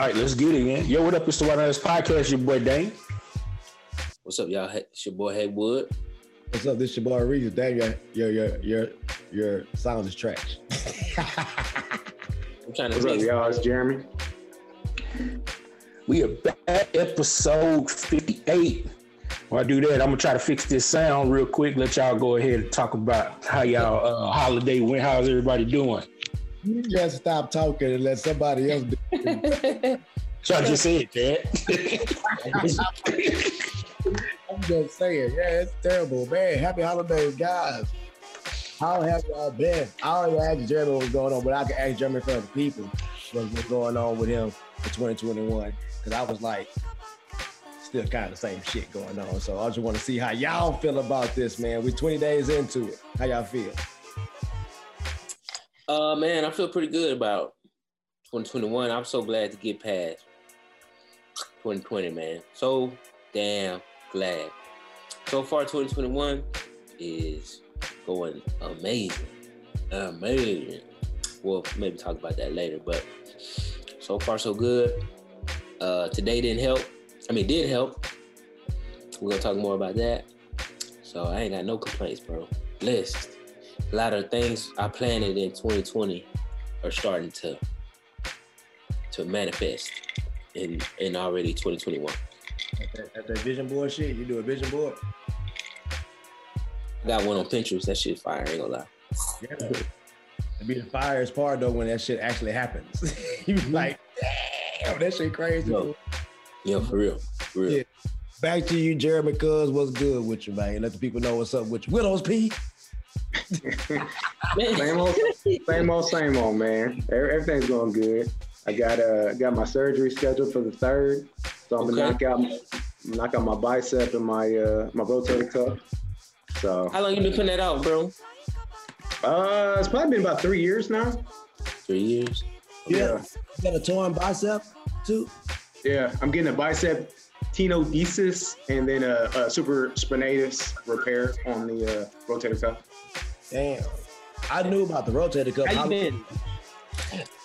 All right, let's get it, man. Yo, what up? It's the White House Podcast. Your boy Dane. What's up, y'all? It's your boy Haywood. What's up? This your boy Reeves. Damn, your your your your your sound is trash. I'm trying to What's up, mix. y'all? It's Jeremy. We are back, episode 58. While I do that, I'm gonna try to fix this sound real quick. Let y'all go ahead and talk about how y'all uh, holiday went. How's everybody doing? You just stop talking and let somebody else do it. So I just said that. I'm just saying, yeah, it's terrible, man. Happy holidays, guys. How have y'all been? I already asked Jeremy what was going on, but I can ask Jeremy for the people what's what's going on with him for 2021. Because I was like, still kind of the same shit going on. So I just want to see how y'all feel about this, man. We're 20 days into it. How y'all feel? Uh, man, I feel pretty good about 2021. I'm so glad to get past 2020, man. So damn glad. So far, 2021 is going amazing, amazing. We'll maybe talk about that later, but so far so good. Uh, today didn't help. I mean, did help. We're gonna talk more about that. So I ain't got no complaints, bro. Blessed. A lot of things I planned in 2020 are starting to to manifest in in already 2021. At that, at that vision board shit, you do a vision board? I got one on Pinterest. That shit fire. Ain't gonna lie. Yeah. It'd be the fireest part though when that shit actually happens. you be like, damn, that shit crazy. Yo. Yeah, for real. For real. Yeah. Back to you, Jeremy Cuz. What's good with you, man? Let the people know what's up with you. Widows P. Same old, same old, same old, man. Everything's going good. I got uh got my surgery scheduled for the third, so I'm gonna Okay. knock out knock out my bicep and my uh my rotator cuff. So How long you been putting that out, bro? uh, it's probably been about three years now. Three years. Yeah. You got a torn bicep too? Yeah, I'm getting a bicep tenodesis and then a, a supraspinatus repair on the uh, rotator cuff. Damn. I knew about the rotator cuff. How you been?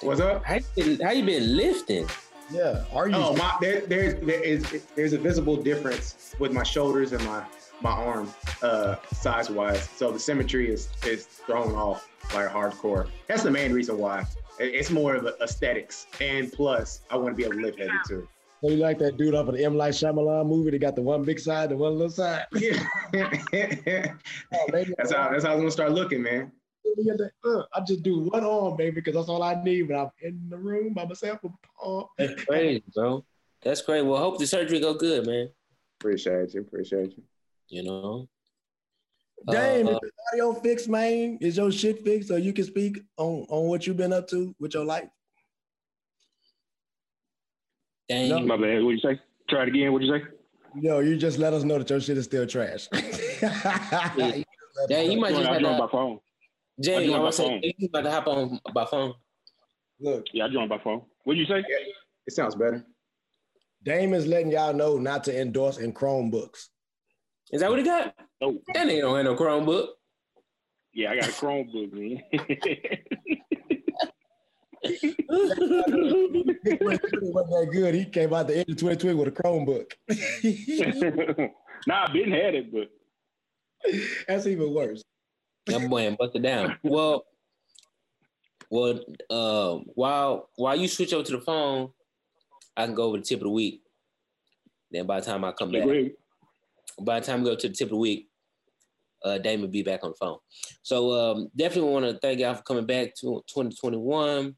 What's up? How you been, how you been lifting? Yeah. Are you? Oh my! There, there, there is there's a visible difference with my shoulders and my my arm uh, size wise. So the symmetry is is thrown off like hardcore. That's the main reason why. It's more of a aesthetics, and plus I want to be able to lift heavy too. So you like that dude off of the M. Night Shyamalan movie? They got the one big side, the one little side. Oh, baby. that's how that's how I'm gonna start looking, man. Uh, I just do one arm, baby, because that's all I need when I'm in the room by myself. Oh, That's crazy, bro. That's crazy. Well, hope the surgery go good, man. Appreciate you, appreciate you. You know. Damn, Uh, is the audio fixed, man? Is your shit fixed so you can speak on, on what you've been up to with your life? Dang. No. My bad. What you say? Try it again. What you say? Yo, you just let us know that your shit is still trash. Dang, you might just I have joined to. by phone. Jay, I I joined by was saying, phone. you about to hop on by phone. Look, Yeah, I joined by phone. What you say? It sounds better. Damon's letting y'all know not to endorse in Chromebooks. Is that what he got? Oh, That nigga don't have no Chromebook. yeah, I got a Chromebook, man. It wasn't that good. He came out the end of 2020 with a Chromebook. nah, I been had it, but That's even worse. That boy ain't it down. Well, well, um, while while you switch over to the phone, I can go over the tip of the week. Then by the time I come back, by the time we go to the tip of the week, uh, Damon be back on the phone. So um, definitely want to thank y'all for coming back to 2021.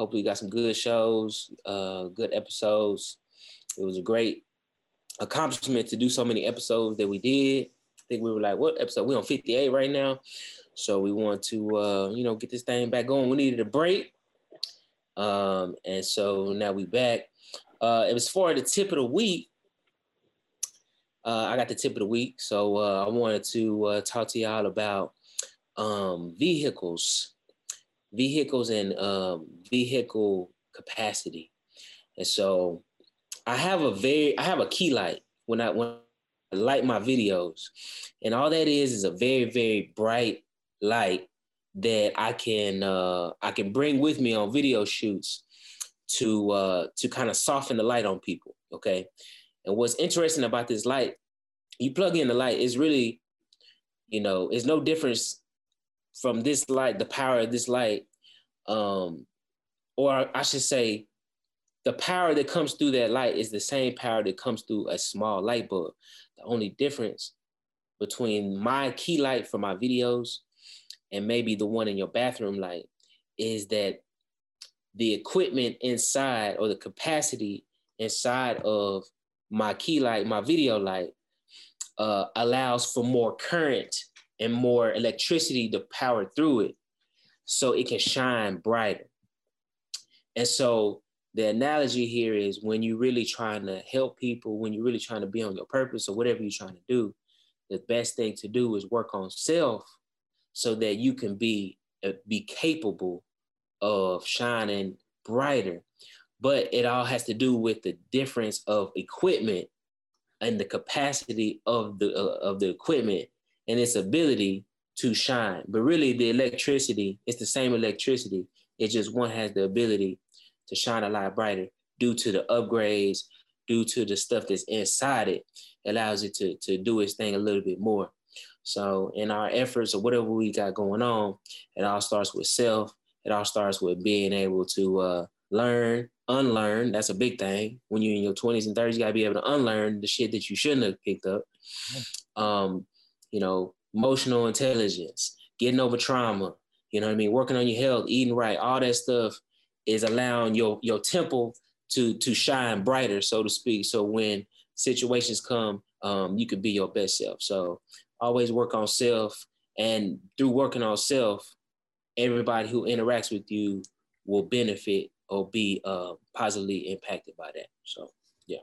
Hopefully, you got some good shows, uh, good episodes. It was a great accomplishment to do so many episodes that we did. I think we were like, what episode? We're on 58 right now. So we want to, uh, you know, get this thing back going. We needed a break. Um, and so now we back. Uh, it was for the tip of the week. Uh, I got the tip of the week. So uh, I wanted to uh, talk to y'all about um, vehicles, vehicles and um, vehicle capacity. And so I have a very, I have a key light when I, when I light my videos. And all that is, is a very, very bright light that I can, uh, I can bring with me on video shoots to uh, to kind of soften the light on people. Okay, and what's interesting about this light, you plug in the light, is really, you know, it's no difference from this light, the power of this light, um, or I should say, the power that comes through that light is the same power that comes through a small light bulb. The only difference between my key light for my videos and maybe the one in your bathroom light is that the equipment inside or the capacity inside of my key light, my video light, uh, allows for more current and more electricity to power through it so it can shine brighter. And so the analogy here is when you're really trying to help people, when you're really trying to be on your purpose or whatever you're trying to do, the best thing to do is work on self so that you can be uh, be capable of shining brighter. But it all has to do with the difference of equipment and the capacity of the uh, of the equipment and its ability to shine. But really, the electricity it's the same electricity. It's just one has the ability to shine a lot brighter due to the upgrades, due to the stuff that's inside it, allows it to, to do its thing a little bit more. So in our efforts or whatever we got going on, it all starts with self. It all starts with being able to uh, learn, unlearn. That's a big thing. When you're in your 20s and 30s, you gotta be able to unlearn the shit that you shouldn't have picked up. Um, you know, emotional intelligence, getting over trauma, you know what I mean? Working on your health, eating right, all that stuff is allowing your your temple to to shine brighter, so to speak. So when situations come, um, you can be your best self. So always work on self, and through working on self, everybody who interacts with you will benefit or be uh, positively impacted by that. So yeah.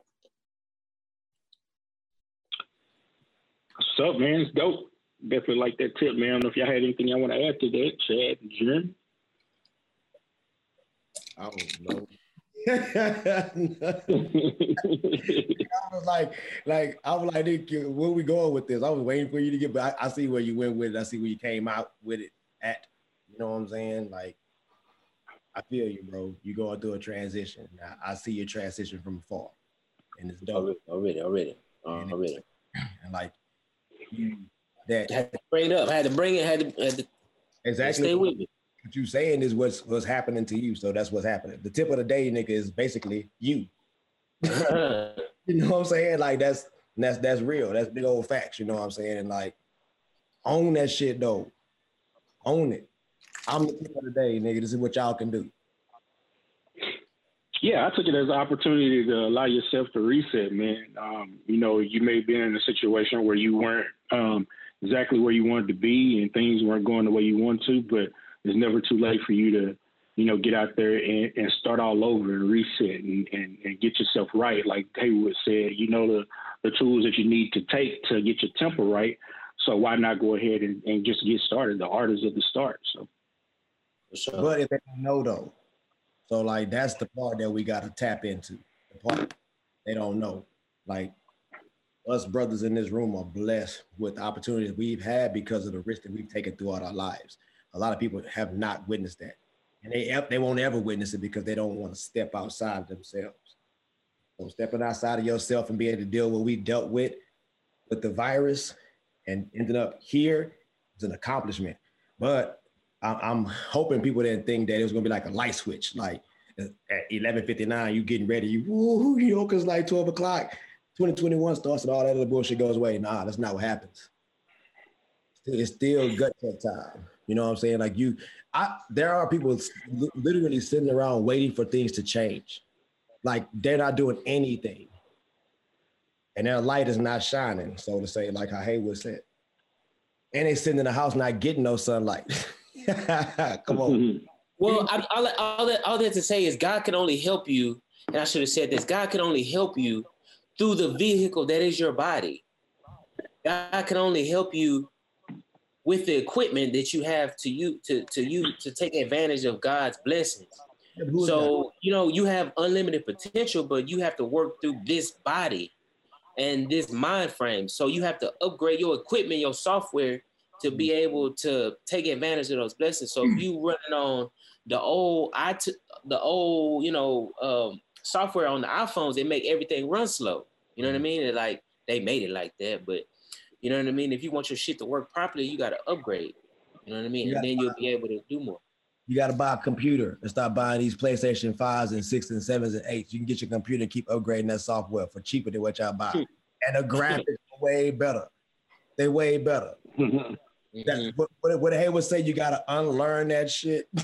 What's up, man? It's dope. Definitely like that tip, man. I don't know if y'all had anything y'all want to add to that, Chad and Jim. I don't know. I was like, like I was like, where we going with this? I was waiting for you to get, but I, I, see where you went with it. I see where you came out with it at. You know what I'm saying? Like, I feel you, bro. You going through a transition. I, I see your transition from afar, and it's dope. Already, already, already, uh, already. And like, you that had to bring it up, had to bring it, had to, had to exactly stay with me what you're saying is what's what's happening to you. So that's what's happening. The tip of the day, nigga, is basically you. you know what I'm saying? Like that's that's that's real. That's big old facts. You know what I'm saying? And like own that shit though. Own it. I'm the tip of the day, nigga. This is what y'all can do. Yeah, I took it as an opportunity to allow yourself to reset, man. Um, you know, you may have been in a situation where you weren't um, exactly where you wanted to be and things weren't going the way you want to, but it's never too late for you to, you know, get out there and, and start all over and reset and, and, and get yourself right. Like Haywood said, you know the, the tools that you need to take to get your temper right. So why not go ahead and, and just get started? The art is at the start. So, but if they know though, so like that's the part that we got to tap into. The part they don't know, like us brothers in this room are blessed with the opportunities we've had because of the risk that we've taken throughout our lives. A lot of people have not witnessed that, and they they won't ever witness it because they don't want to step outside of themselves. So stepping outside of yourself and being able to deal with what we dealt with with the virus and ending up here is an accomplishment. But I'm hoping people didn't think that it was gonna be like a light switch, like uh, at 11:59, you getting ready, you woo, you know, cause like 12 o'clock, 2021 starts and all that other bullshit goes away. Nah, that's not what happens. It's still gut check time. You know what I'm saying? Like you, I there are people literally sitting around waiting for things to change. Like they're not doing anything. And their light is not shining, so to say, like how Haywood said. And they sitting in the house not getting no sunlight. Come on. Mm-hmm. Well, I, all, all, that, all that to say is God can only help you, and I should have said this God can only help you through the vehicle that is your body. God can only help you with the equipment that you have to you to to you to take advantage of God's blessings. So you know you have unlimited potential, but you have to work through this body and this mind frame. So you have to upgrade your equipment, your software to be able to take advantage of those blessings. So if you running on the old I t- the old, you know, um, software on the iPhones, they make everything run slow. You know what I mean? And like they made it like that, but you know what I mean? If you want your shit to work properly, you gotta upgrade. You know what I mean? And then you'll be able to do more. You got to buy a computer and start buying these PlayStation 5s and 6s and 7s and 8s. You can get your computer and keep upgrading that software for cheaper than what y'all buy. Hmm. and the graphics are way better. They way better. Mm-hmm. That's what, what, what Haywood say, you got to unlearn that shit. yeah,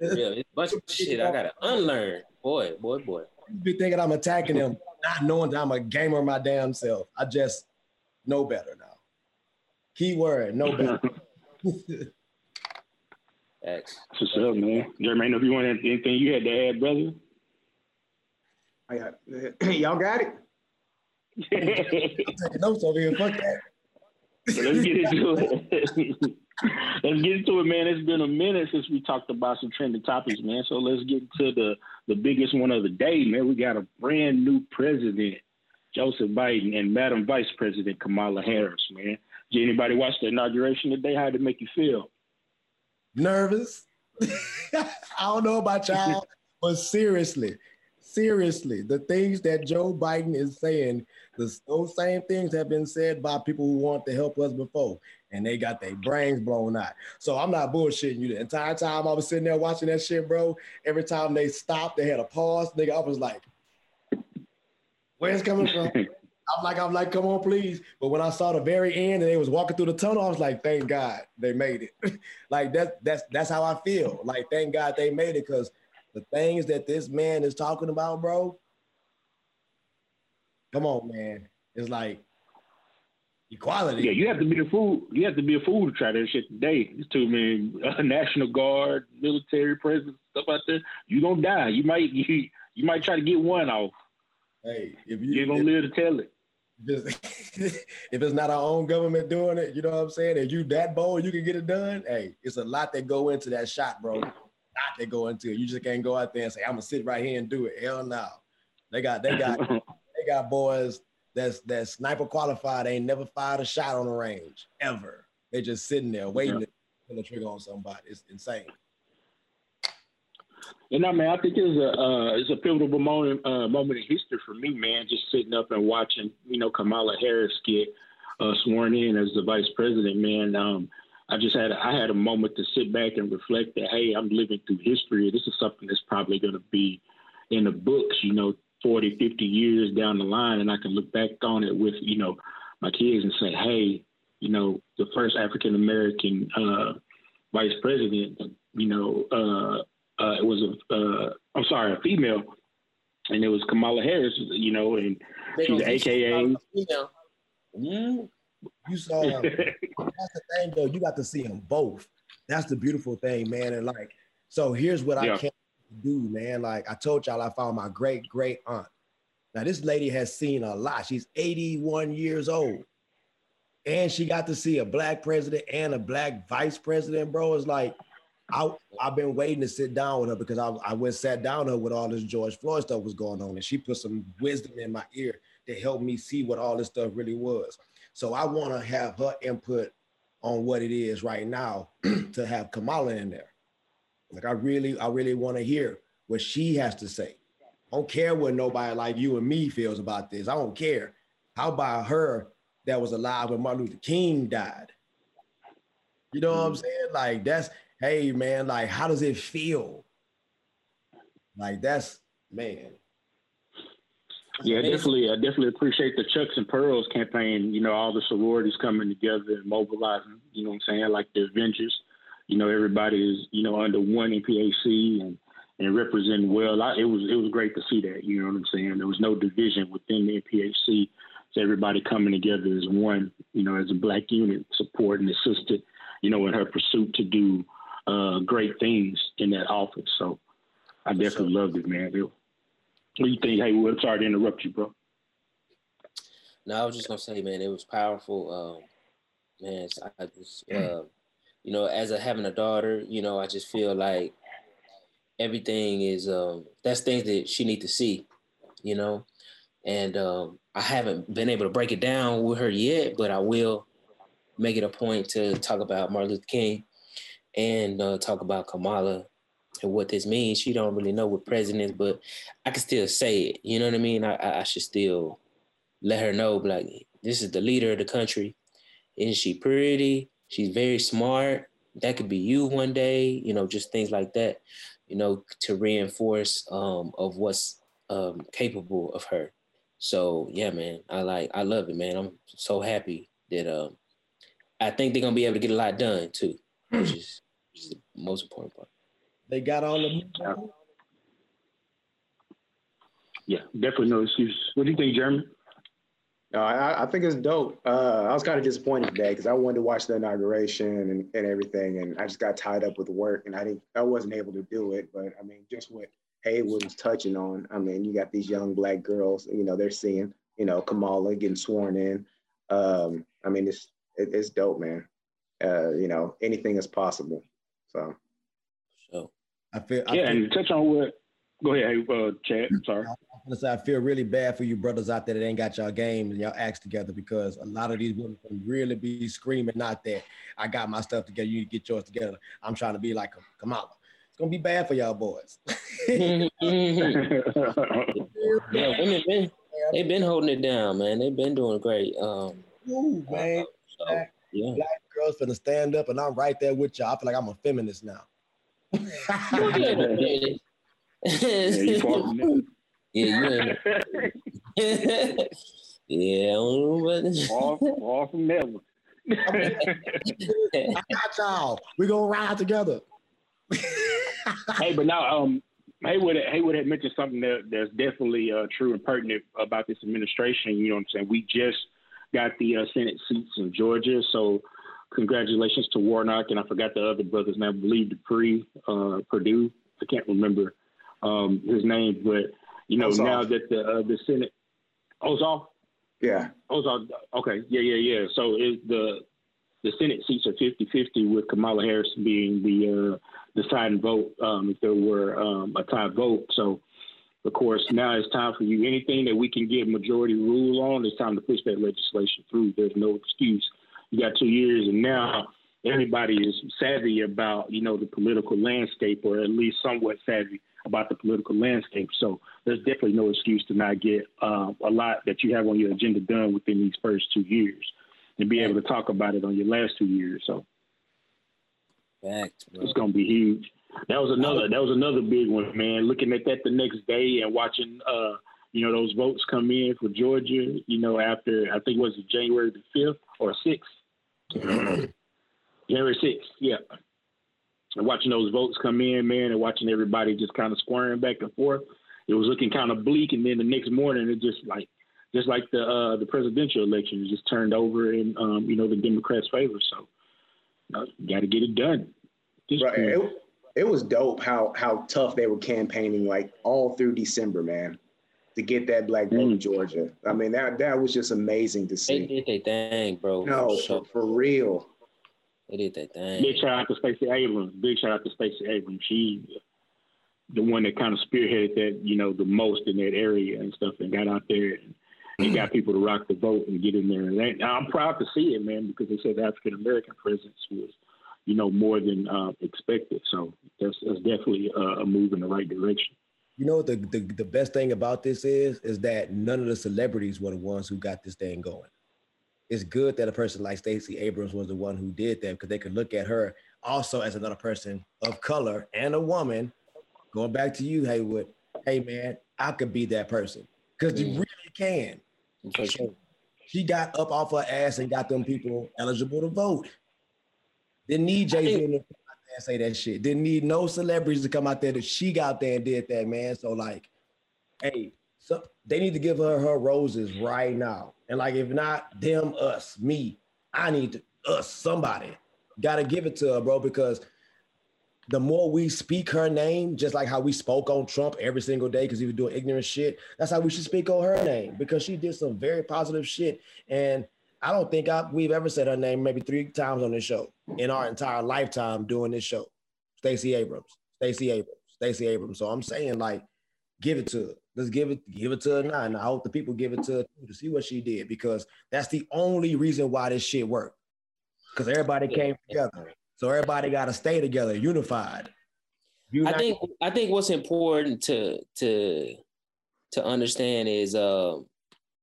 it's a bunch of shit I got to unlearn. Boy, boy, boy. You be thinking I'm attacking him, not knowing that I'm a gamer my damn self. I just know better now. Keyword, know better. X. What's up, man? Jermaine, if you want anything you had to add, brother? I got, y'all got it? taking notes over here. Fuck that. Let's get into it. let's get into it, man. It's been a minute since we talked about some trending topics, man. So let's get to the the biggest one of the day, man. We got a brand new president, Joseph Biden, and Madam Vice President Kamala Harris, man. Did anybody watch the inauguration today? How did it make you feel? nervous. I don't know about y'all, but seriously, seriously, the things that Joe Biden is saying, those same things have been said by people who want to help us before, and they got their brains blown out. So I'm not bullshitting you. The entire time I was sitting there watching that shit, bro. Every time they stopped, they had a pause. Nigga, I was like, "Where's coming from?" I'm like, I'm like, come on, please. But when I saw the very end and they was walking through the tunnel, I was like, thank God they made it. like that, that's that's how I feel. Like, thank God they made it because the things that this man is talking about, bro. Come on, man. It's like equality. Yeah, you have to be a fool. You have to be a fool to try that shit today. It's too many uh, National Guard, military presence, stuff out there. You gonna die. You might you, you might try to get one off. Hey, if you you gonna live to tell it. if it's not our own government doing it, you know what I'm saying? If you that bold, you can get it done. Hey, it's a lot that go into that shot, bro. Lot that go into it. You just can't go out there and say, I'm gonna sit right here and do it. Hell no. They got they got they got boys that's that sniper qualified, ain't never fired a shot on the range ever. They just sitting there waiting yeah. to pull the trigger on somebody. It's insane. And I mean, I think it's a uh, it's a pivotal moment uh, moment in history for me, man. Just sitting up and watching, you know, Kamala Harris get uh, sworn in as the vice president, man. Um, I just had I had a moment to sit back and reflect that hey, I'm living through history. This is something that's probably going to be in the books, you know, 40, 50 years down the line, and I can look back on it with you know my kids and say, hey, you know, the first African American uh, vice president, you know, uh, uh, it was a, uh, I'm sorry, a female, and it was Kamala Harris, you know, and she's AKA. Mm. You saw. Um, that's the thing, though. You got to see them both. That's the beautiful thing, man. And like, so here's what yeah. I can't do, man. Like I told y'all, I found my great great aunt. Now this lady has seen a lot. She's 81 years old, and she got to see a black president and a black vice president, bro. It's like I I've been waiting to sit down with her because I, I went sat down with her with all this George Floyd stuff was going on, and she put some wisdom in my ear to help me see what all this stuff really was. So I want to have her input on what it is right now to have Kamala in there. Like I really, I really want to hear what she has to say. I don't care what nobody like you and me feels about this. I don't care. How about her that was alive when Martin Luther King died? You know what I'm mm. saying? Like that's hey man, like how does it feel? Like that's man. Yeah, definitely. I definitely appreciate the Chucks and Pearls campaign. You know, all the sororities coming together and mobilizing. You know what I'm saying? Like the Avengers. You know, everybody is you know under one NPHC and and representing well. I, it was it was great to see that. You know what I'm saying? There was no division within the NPHC. So everybody coming together as one. You know, as a black unit, supporting, assisted. You know, in her pursuit to do uh, great things in that office. So I definitely loved it, man. It, what do you think? Hey, sorry to interrupt you, bro. No, I was just gonna say, man, it was powerful. Um, man, I just, uh, you know, as a having a daughter, you know, I just feel like everything is um, that's things that she need to see, you know, and um, I haven't been able to break it down with her yet, but I will make it a point to talk about Martin Luther King and uh, talk about Kamala and what this means. She don't really know what president is, but I can still say it. You know what I mean? I, I should still let her know, like, this is the leader of the country. Isn't she pretty? She's very smart. That could be you one day, you know, just things like that, you know, to reinforce um, of what's um, capable of her. So yeah, man, I like, I love it, man. I'm so happy that um, I think they're gonna be able to get a lot done too, which is, which is the most important part. They got all the. Yeah, definitely no excuse. What do you think, Jeremy? No, I, I think it's dope. Uh, I was kind of disappointed today because I wanted to watch the inauguration and, and everything, and I just got tied up with work, and I didn't, I wasn't able to do it. But I mean, just what Haywood was touching on. I mean, you got these young black girls, you know, they're seeing, you know, Kamala getting sworn in. Um, I mean, it's it, it's dope, man. Uh, you know, anything is possible. So, so I feel yeah, I feel, and touch on what. Go ahead, uh, Chad. Sorry. I, feel really bad for you brothers out there that ain't got y'all games and y'all acts together because a lot of these women can really be screaming, not that I got my stuff together, you need to get yours together. I'm trying to be like Kamala. It's gonna be bad for y'all boys. yeah, women been they've been holding it down, man. They've been doing great. Um, Ooh, man. so, yeah. Black girls finna stand up, and I'm right there with y'all. I feel like I'm a feminist now. yeah, you far from that. Yeah, yeah. yeah, I don't know about Far, far from that one. I got y'all. We gonna ride together. hey, but now, um, Haywood, Haywood had mentioned something that that's definitely uh, true and pertinent about this administration. You know what I'm saying? We just got the uh, Senate seats in Georgia, so congratulations to Warnock and I forgot the other brothers name. I believe Dupree, uh, Perdue. I can't remember um, his name, but you know now that the uh, the Senate Ossoff, yeah, Ossoff, okay, yeah, yeah, yeah. So is the the Senate seats are 50-50 with Kamala Harris being the uh, deciding vote um, if there were um, a tie vote. So of course now it's time for you. Anything that we can get majority rule on, it's time to push that legislation through. There's no excuse. You got two years, and now everybody is savvy about you know the political landscape, or at least somewhat savvy about the political landscape. So there's definitely no excuse to not get uh, a lot that you have on your agenda done within these first two years, and be able to talk about it on your last two years. So Facts, it's gonna be huge. That was another. That was another big one, man. Looking at that the next day and watching, uh, you know, those votes come in for Georgia. You know, after I think it was it January the fifth or sixth. January sixth, yeah. And watching those votes come in, man, and watching everybody just kind of squaring back and forth, it was looking kind of bleak. And then the next morning, it just like, just like the uh, the presidential election, it just turned over in um, you know the Democrats' favor. So, you got to get it done. Just right. It, it was dope how how tough they were campaigning like all through December, man, to get that black vote in Mm. Georgia. I mean that that was just amazing to see. They see. did their thing, bro. No, So, for, for real. they did their thing. Big shout out to Stacey Abrams. Big shout out to Stacey Abrams. She the one that kind of spearheaded that, you know, the most in that area and stuff and got out there and, and got people to rock the vote and get in there. And they- I'm proud to see it, man, because they said the African American presence was, you know, more than uh, expected. So that's, that's definitely a, a move in the right direction. You know what the, the the best thing about this is is that none of the celebrities were the ones who got this thing going. It's good that a person like Stacey Abrams was the one who did that because they could look at her also as another person of color and a woman. Going back to you, Haywood. Hey man, I could be that person because you Mm. really can. For sure. She got up off her ass and got them people eligible to vote. Didn't need Jay Z say that shit. Didn't need no celebrities to come out there. That she got there and did that, man. So like, hey, so they need to give her her roses right now. And like, if not them, us, me, I need to us somebody got to give it to her, bro, because the more we speak her name, just like how we spoke on Trump every single day because he was doing ignorant shit, that's how we should speak on her name because she did some very positive shit. And I don't think I, we've ever said her name maybe three times on this show in our entire lifetime doing this show. Stacey Abrams, Stacey Abrams, Stacey Abrams. So I'm saying like, give it to her. Let's give it, give it to her now. And I hope the people give it to her to see what she did because that's the only reason why this shit worked. because everybody came together. So everybody got to stay together, unified. I think I think what's important to to to understand is uh,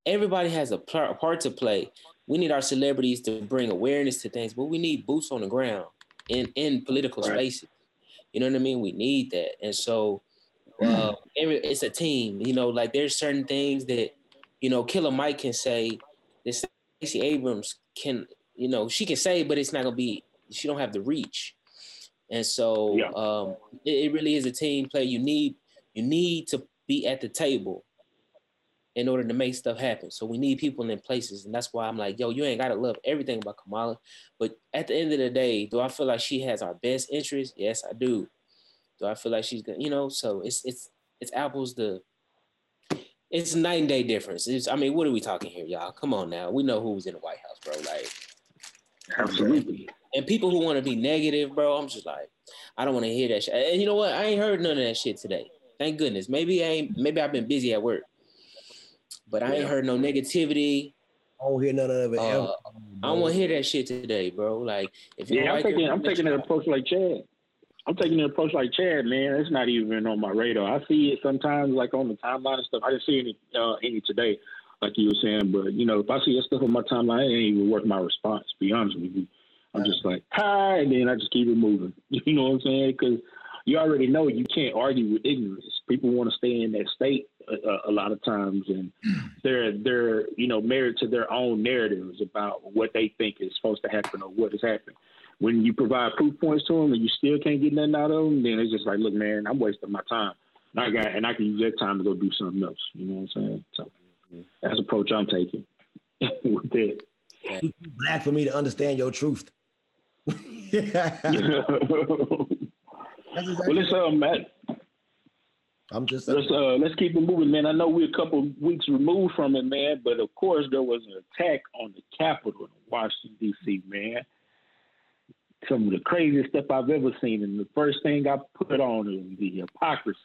everybody has a part to play. We need our celebrities to bring awareness to things, but we need boots on the ground in in political right. spaces. You know what I mean? We need that, and so uh, it's a team. You know, like there's certain things that you know Killer Mike can say. This Stacey Abrams can, you know, she can say, but it's not gonna be. She don't have the reach, and so yeah. um, it, it really is a team play. You need you need to be at the table in order to make stuff happen. So we need people in places. And that's why I'm like, yo, you ain't gotta love everything about Kamala. But at the end of the day, do I feel like she has our best interest? Yes, I do. Do I feel like she's gonna, you know, so it's it's it's apples to it's night and day difference. It's, I mean, what are we talking here, y'all? Come on now. We know who was in the White House, bro. Like absolutely. And people who want to be negative, bro, I'm just like, I don't want to hear that shit. And you know what? I ain't heard none of that shit today. Thank goodness. Maybe I ain't maybe I've been busy at work. But I ain't heard no negativity. I don't hear none of it. Uh, I don't want to hear that shit today, bro. Like if yeah, I'm taking I'm taking an approach like Chad. I'm taking an approach like Chad, man. It's not even on my radar. I see it sometimes, like on the timeline and stuff. I didn't see any uh, any today, like you were saying. But you know, if I see that stuff on my timeline, it ain't even worth my response. To be honest with you, I'm just like hi, and then I just keep it moving. You know what I'm saying? Because you already know you can't argue with ignorance. People want to stay in that state a, a, lot of times, and they're they're you know married to their own narratives about what they think is supposed to happen or what has happened. When you provide proof points to them and you still can't get nothing out of them, then it's just like, look, man, I'm wasting my time. And I got and I can use that time to go do something else. You know what I'm saying? So that's the approach I'm taking with it. Black for me to understand your truth. well, let's uh, Matt. I'm just let's uh let's keep it moving, man. I know we're a couple weeks removed from it, man, but of course there was an attack on the Capitol in Washington D.C., man. Some of the craziest stuff I've ever seen, and the first thing I put on is the hypocrisy.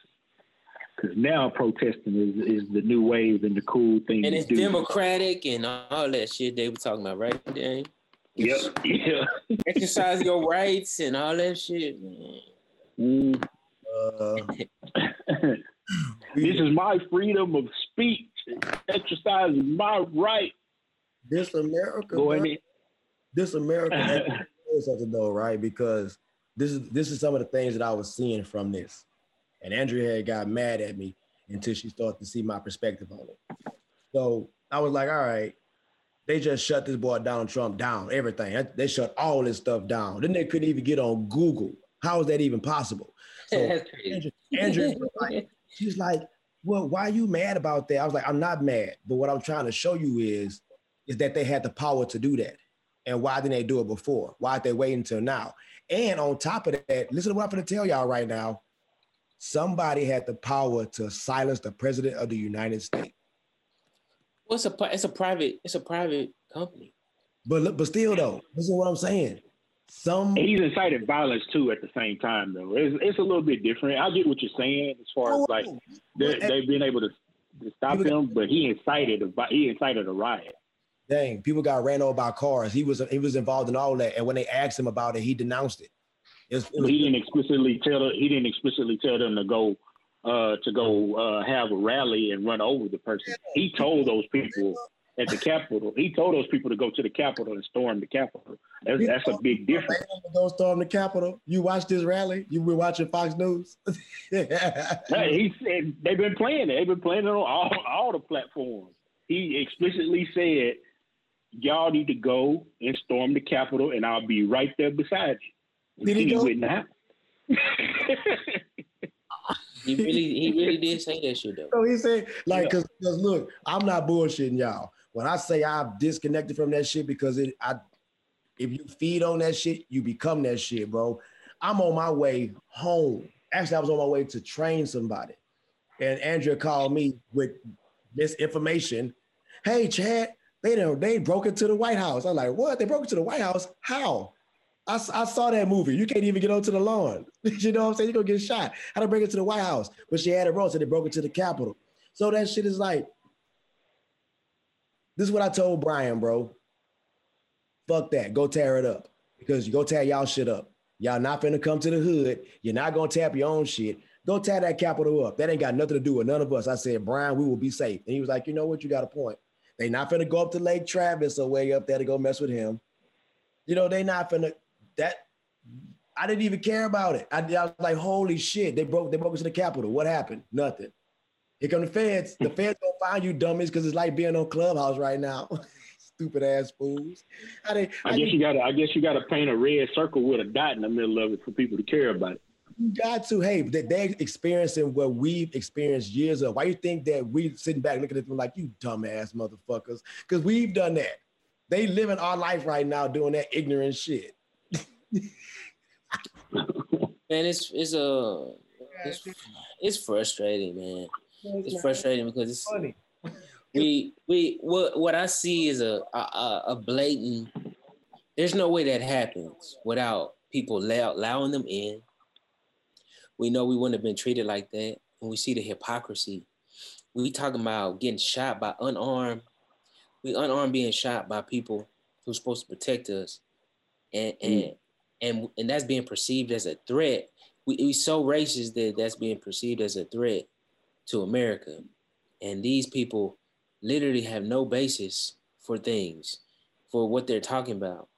Because now protesting is, is the new wave and the cool thing. And it's do. democratic and all that shit they were talking about, right, Dan? Yep. Yeah. Exercise your rights and all that shit. Man. Mm. Uh, this is my freedom of speech, exercising my right. This America, Go ahead. this America something though, right? Because this is this is some of the things that I was seeing from this, and Andrea had got mad at me until she started to see my perspective on it. So I was like, all right, they just shut this boy Donald Trump down, everything. They shut all this stuff down. Then they couldn't even get on Google. How is that even possible? So Andrew, Andrew like, she's like, well, why are you mad about that? I was like, I'm not mad, but what I'm trying to show you is, is that they had the power to do that. And why didn't they do it before? Why did they wait until now? And on top of that, listen to what I'm going to tell y'all right now. Somebody had the power to silence the president of the United States. Well, it's a it's a private it's a private company. But but still though, this is what I'm saying. Some he's incited violence too at the same time though. It's, it's a little bit different. I get what you're saying as far as like they've been able to, to stop him, but he incited a he incited a riot. Dang, people got ran over by cars. He was he was involved in all that, and when they asked him about it, he denounced it. it, was, it was, he didn't explicitly tell he didn't explicitly tell them to go uh, to go uh, have a rally and run over the person. He told those people at the Capitol. He told those people to go to the Capitol and storm the Capitol. That's, that's a big difference. Go storm the Capitol. You watched this rally? You were watching Fox News? hey, he said they've been playing it. They've been playing it on all, all the platforms. He explicitly said, "Y'all need to go and storm the Capitol, and I'll be right there beside you." Did he go? Not he really, he really did say that shit though. So he said, like, yeah. cause, cause look, I'm not bullshitting y'all. When I say I've disconnected from that shit because it, I, if you feed on that shit, you become that shit, bro. I'm on my way home. Actually, I was on my way to train somebody, and Andrea called me with misinformation. Hey, Chad, they they broke into the White House. I'm like, what? They broke into the White House? How? I, I saw that movie. You can't even get onto the lawn. you know what I'm saying? You're gonna get shot. How to bring it to the White House? But she had it wrong, so they broke it to the Capitol. So that shit is like, this is what I told Brian, bro. Fuck that. Go tear it up. because you go tear y'all shit up. Y'all not finna come to the hood. You're not gonna tap your own shit. Go tear that Capitol up. That ain't got nothing to do with none of us. I said, Brian, we will be safe. And he was like, you know what? You got a point. They not finna go up to Lake Travis or way up there to go mess with him. You know, they not finna that. I didn't even care about it. I, I was like, holy shit, they broke they broke into the Capitol. What happened? Nothing. Here come the feds. The feds gonna find you dummies because it's like being on Clubhouse right now. Stupid ass fools. How they, how I guess you, you gotta I guess you gotta paint a red circle with a dot in the middle of it for people to care about it. You got to. Hey, they, they're experiencing what we've experienced years of. Why you think that we sitting back looking at them like you dumbass motherfuckers? Because we've done that. They living our life right now doing that ignorant shit. man, it's it's a uh, it's, it's frustrating, man. It's frustrating because it's funny. we we what what I see is a, a a blatant. There's no way that happens without people allow, allowing them in, we know we wouldn't have been treated like that. And we see the hypocrisy. We talking about getting shot by unarmed, we unarmed being shot by people who's supposed to protect us. And and mm. and, and that's being perceived as a threat. We we so racist that that's being perceived as a threat to America. And these people literally have no basis for things, for what they're talking about.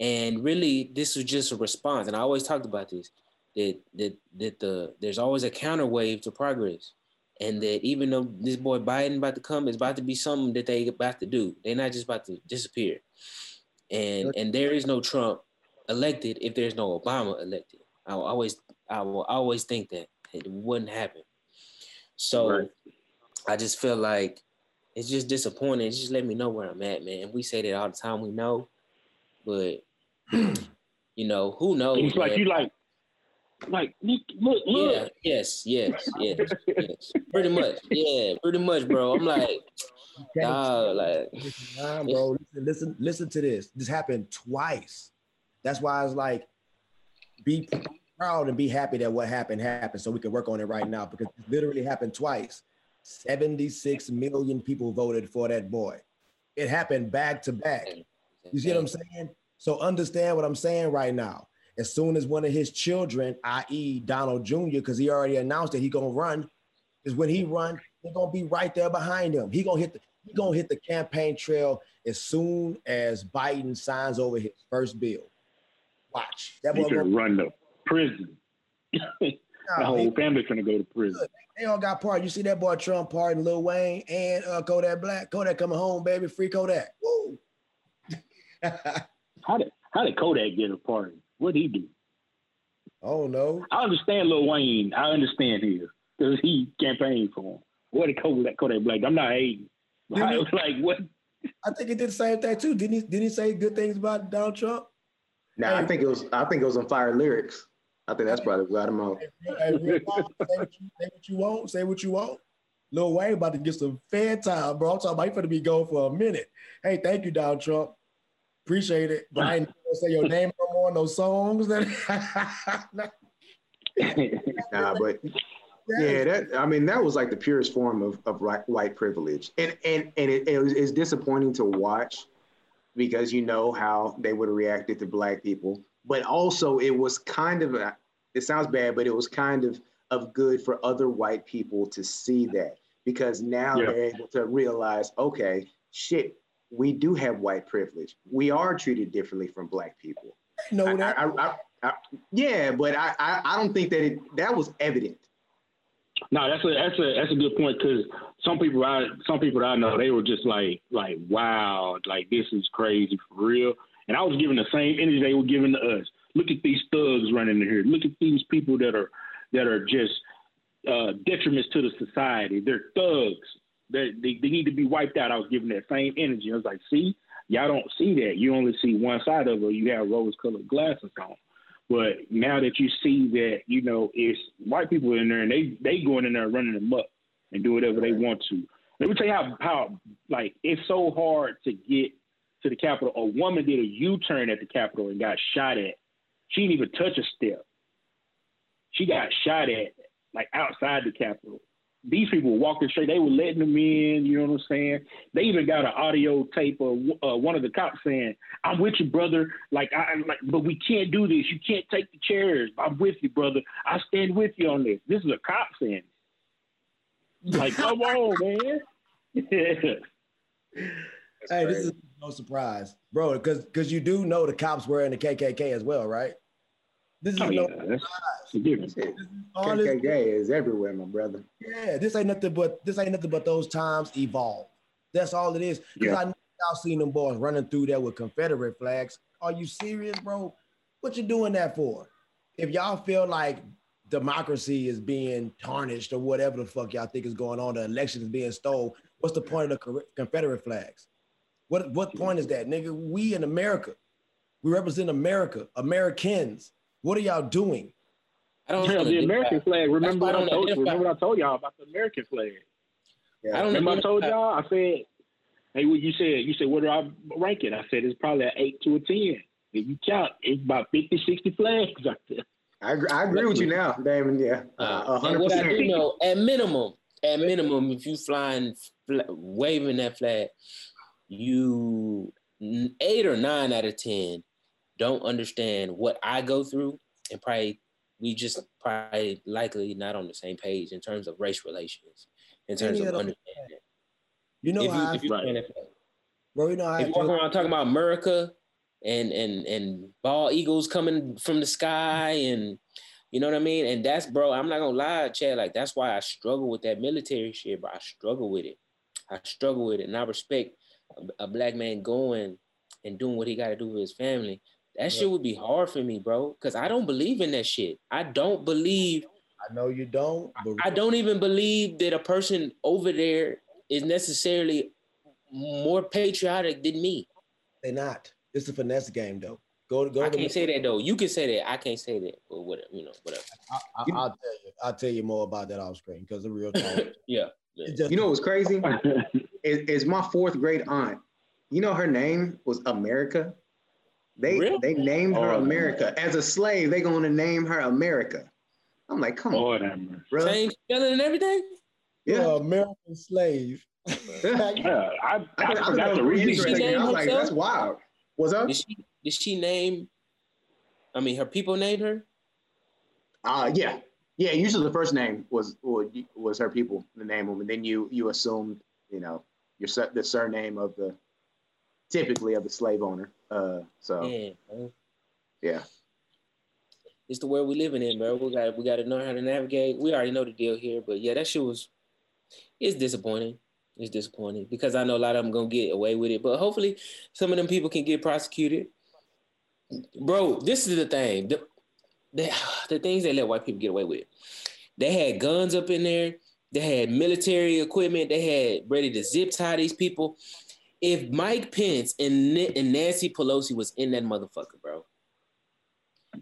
And really, this was just a response. And I always talked about this that that that the there's always a counter wave to progress, and that even though this boy Biden about to come, it's about to be something that they about to do. They're not just about to disappear, and and there is no Trump elected if there's no Obama elected. I always I will always think that it wouldn't happen. So right. I just feel like it's just disappointing. just let me know where I'm at, man. We say that all the time. We know, but you know who knows? It's like you like like, look, look, look. Yeah, yes, yes, yes, yes. Pretty much, yeah, pretty much, bro. I'm like, dog, like, nah, bro. Listen, listen, listen to this. This happened twice. That's why I was like, be proud and be happy that what happened happened, so we can work on it right now because it literally happened twice. 76 million people voted for that boy. It happened back to back. You see what I'm saying? So understand what I'm saying right now as soon as one of his children, i.e., Donald Jr., because he already announced that he gonna run, is when he run, they're gonna be right there behind him. He gonna hit the he gonna hit the campaign trail as soon as Biden signs over his first bill. Watch that boy gonna run the prison. the whole family's gonna go to prison. They all got part. You see that boy Trump pardon Lil Wayne and uh, Kodak Black. Kodak coming home, baby. Free Kodak. Woo. how did how did Kodak get a pardon? What'd he do? Oh no. I understand Lil Wayne. I understand here because he campaigned for him. What did Kodak, Kodak Black? I'm not hating. I was like, what? I think he did the same thing too. Didn't he? Didn't he say good things about Donald Trump? No, nah, hey. I think it was. I think it was on fire lyrics. I think that's probably what him out. Hey, say, what you, say what you want. Say what you want. Lil Wayne about to get some fan time, bro. I'm talking about he to be going for a minute. Hey, thank you, Donald Trump. Appreciate it. But I ain't gonna say your name no more, no songs. nah, but yeah, that I mean that was like the purest form of, of white privilege, and and and it, it was it's disappointing to watch because you know how they would have reacted to black people, but also it was kind of a, it sounds bad, but it was kind of of good for other white people to see that because now yeah. they're able to realize, okay, shit, we do have white privilege. We are treated differently from black people. No, that. I, I, yeah, but I, I don't think that it that was evident. No, that's a that's a that's a good point because some people I some people I know they were just like like wow like this is crazy for real, and I was giving the same energy they were giving to us. Look at these thugs running in here. Look at these people that are that are just uh, detriments to the society. They're thugs. They, they, they need to be wiped out. I was giving that same energy. I was like, see, y'all don't see that. You only see one side of it. You have rose colored glasses on. But now that you see that, you know, it's white people in there and they they going in there running them up and do whatever they want to. Let me tell you how how like it's so hard to get to the Capitol. A woman did a U turn at the Capitol and got shot at. She didn't even touch a step. She got shot at like outside the Capitol these people were walking straight. They were letting them in. You know what I'm saying? They even got an audio tape of uh, one of the cops saying, "I'm with you, brother. Like I like, but we can't do this. You can't take the chairs. I'm with you, brother. I stand with you on this." This is a cop saying. Like, come on, man. hey, this is no surprise, bro, because because you do know the cops were in the KKK as well, right? This is oh, no yeah. That's KKK is everywhere, my brother. Yeah, this ain't nothing but this ain't nothing but those times evolve. That's all it is. Because yeah. I know y'all seen them boys running through there with Confederate flags. Are you serious, bro? What you doing that for? If y'all feel like democracy is being tarnished or whatever the fuck y'all think is going on, the election is being stole, what's the point of the Confederate flags? What what point is that, nigga? We in America, we represent America, Americans. What are y'all doing? I don't know the American flag. Remember what I told you? Remember what I told y'all about the American flag? Yeah. I don't remember I told y'all. I said, "Hey, what you said? You said what do I rank it?" I said it's probably an eight to a ten. If you count, it's about 50, 60 flags out there. I agree, I agree with you now, Damon. Yeah, uh, and what I do know, at minimum, at minimum, if you flying, waving that flag, you eight or nine out of ten don't understand what I go through, and probably we just probably likely not on the same page in terms of race relations, in terms of understanding. You know if how you, if you right. Bro, you know how if you walk around talking about America and and and ball eagles coming from the sky and you know what I mean? And that's bro, I'm not gonna lie, Chad. Like that's why I struggle with that military shit, but I struggle with it. I struggle with it, and I respect a, a black man going and doing what he got to do with his family. That shit would be hard for me, bro, because I don't believe in that shit. I don't believe. I know you don't. But... I don't even believe that a person over there is necessarily more patriotic than me. They're not. It's a finesse game, though. Go to go. I can't say that though. You can say that. I can't say that. But whatever, you know, whatever. I, will tell you. I'll tell you more about that off screen because the real time. yeah. Just, you know what's crazy? is, is my fourth grade aunt. You know her name was America. They really? they named her oh, America. Man. As a slave, they gonna name her America. I'm like, come oh, on, bro. Same spelling and everything. Yeah, American slave. yeah, I, I, I, forgot to read it. I was like, that's wild. What's up? Did she, did she name? I mean, her people named her. Uh yeah, yeah. Usually the first name was was her people, the name of, and then you you assumed, you know, your the surname of the typically of the slave owner. Uh, so yeah, yeah. It's the world we living in, bro. We got we got to know how to navigate. We already know the deal here, but yeah, that shit was it's disappointing. It's disappointing because I know a lot of them gonna get away with it, but hopefully some of them people can get prosecuted. Bro, this is the thing. The, the, the things they let white people get away with. They had guns up in there. They had military equipment. They had ready to zip tie these people if Mike Pence and, and Nancy Pelosi was in that motherfucker, bro,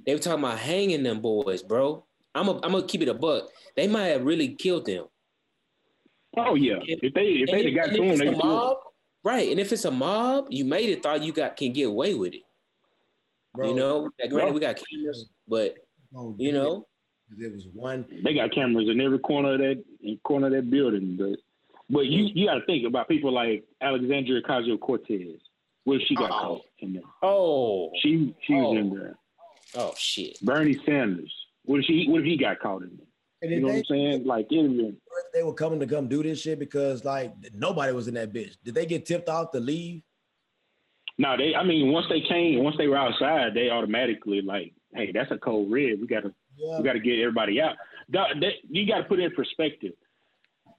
they were talking about hanging them boys, bro. I'm a, I'm gonna keep it a buck. They might have really killed them. Oh yeah, if, if they if they got to them, they mob, right? And if it's a mob, you made it thought you got can get away with it. Bro, you know, granted we got cameras, but you know, there was one. They got cameras in every corner of that corner of that building, but but you you got to think about people like Alexandria Ocasio Cortez. Where she got oh. caught in there? Oh, she she oh. was in oh. there. Oh shit. Bernie Sanders. What if she? What if he got caught in there? And you know they, what I'm saying? Like even they were coming to come do this shit because like nobody was in that bitch. Did they get tipped off to leave? No, they. I mean, once they came, once they were outside, they automatically like, hey, that's a cold red. We gotta, yeah. we gotta get everybody out. That, that, you got to put it in perspective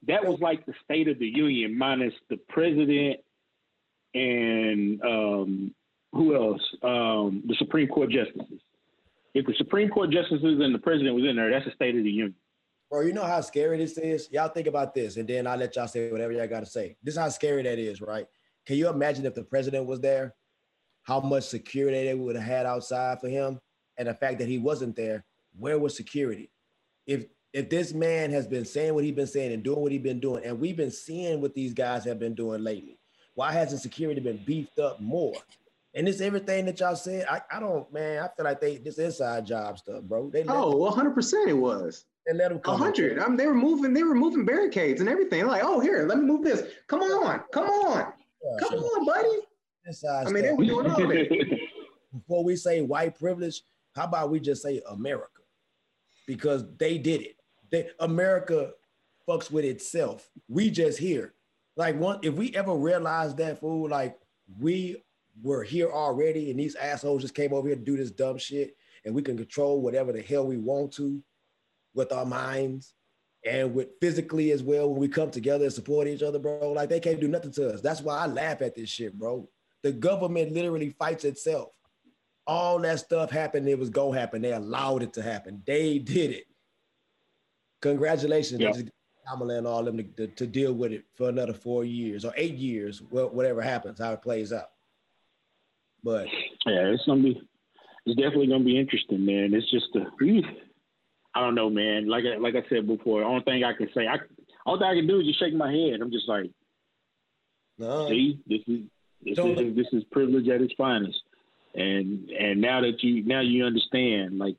that was like the State of the Union minus the president and um, who else? Um, the Supreme Court justices. If the Supreme Court justices and the president was in there, that's the State of the Union. Bro, you know how scary this is? Y'all think about this, and then I'll let y'all say whatever y'all got to say. This is how scary that is, right? Can you imagine if the president was there, how much security they would have had outside for him? And the fact that he wasn't there, where was security? If if this man has been saying what he's been saying and doing what he's been doing, and we've been seeing what these guys have been doing lately, why hasn't security been beefed up more? And this everything that y'all said, I, I don't, man, I feel like they this inside job stuff, bro. They oh, 100 percent it was. They let them come. hundred. I mean, they were moving. They were moving barricades and everything. Like, oh, here, let me move this. Come on, come on, yeah, come sure. on, buddy. Inside I mean, stuff. they were doing all that. Before we say white privilege, how about we just say America? Because they did it. They America fucks with itself. We just here. Like one, if we ever realized that fool, like we were here already, and these assholes just came over here to do this dumb shit, and we can control whatever the hell we want to with our minds and with physically as well when we come together and support each other, bro. Like they can't do nothing to us. That's why I laugh at this shit, bro. The government literally fights itself. All that stuff happened, it was gonna happen. They allowed it to happen. They did it. Congratulations. Yep. Kamala and all of them to, to, to, deal with it for another four years or eight years, whatever happens, how it plays out. But yeah, it's gonna be it's definitely gonna be interesting, man. It's just a I don't know, man. Like I, like I said before, only thing I can say, I all thing I can do is just shake my head. I'm just like, no. see, this is this is this is privilege at its finest. And and now that you now you understand, like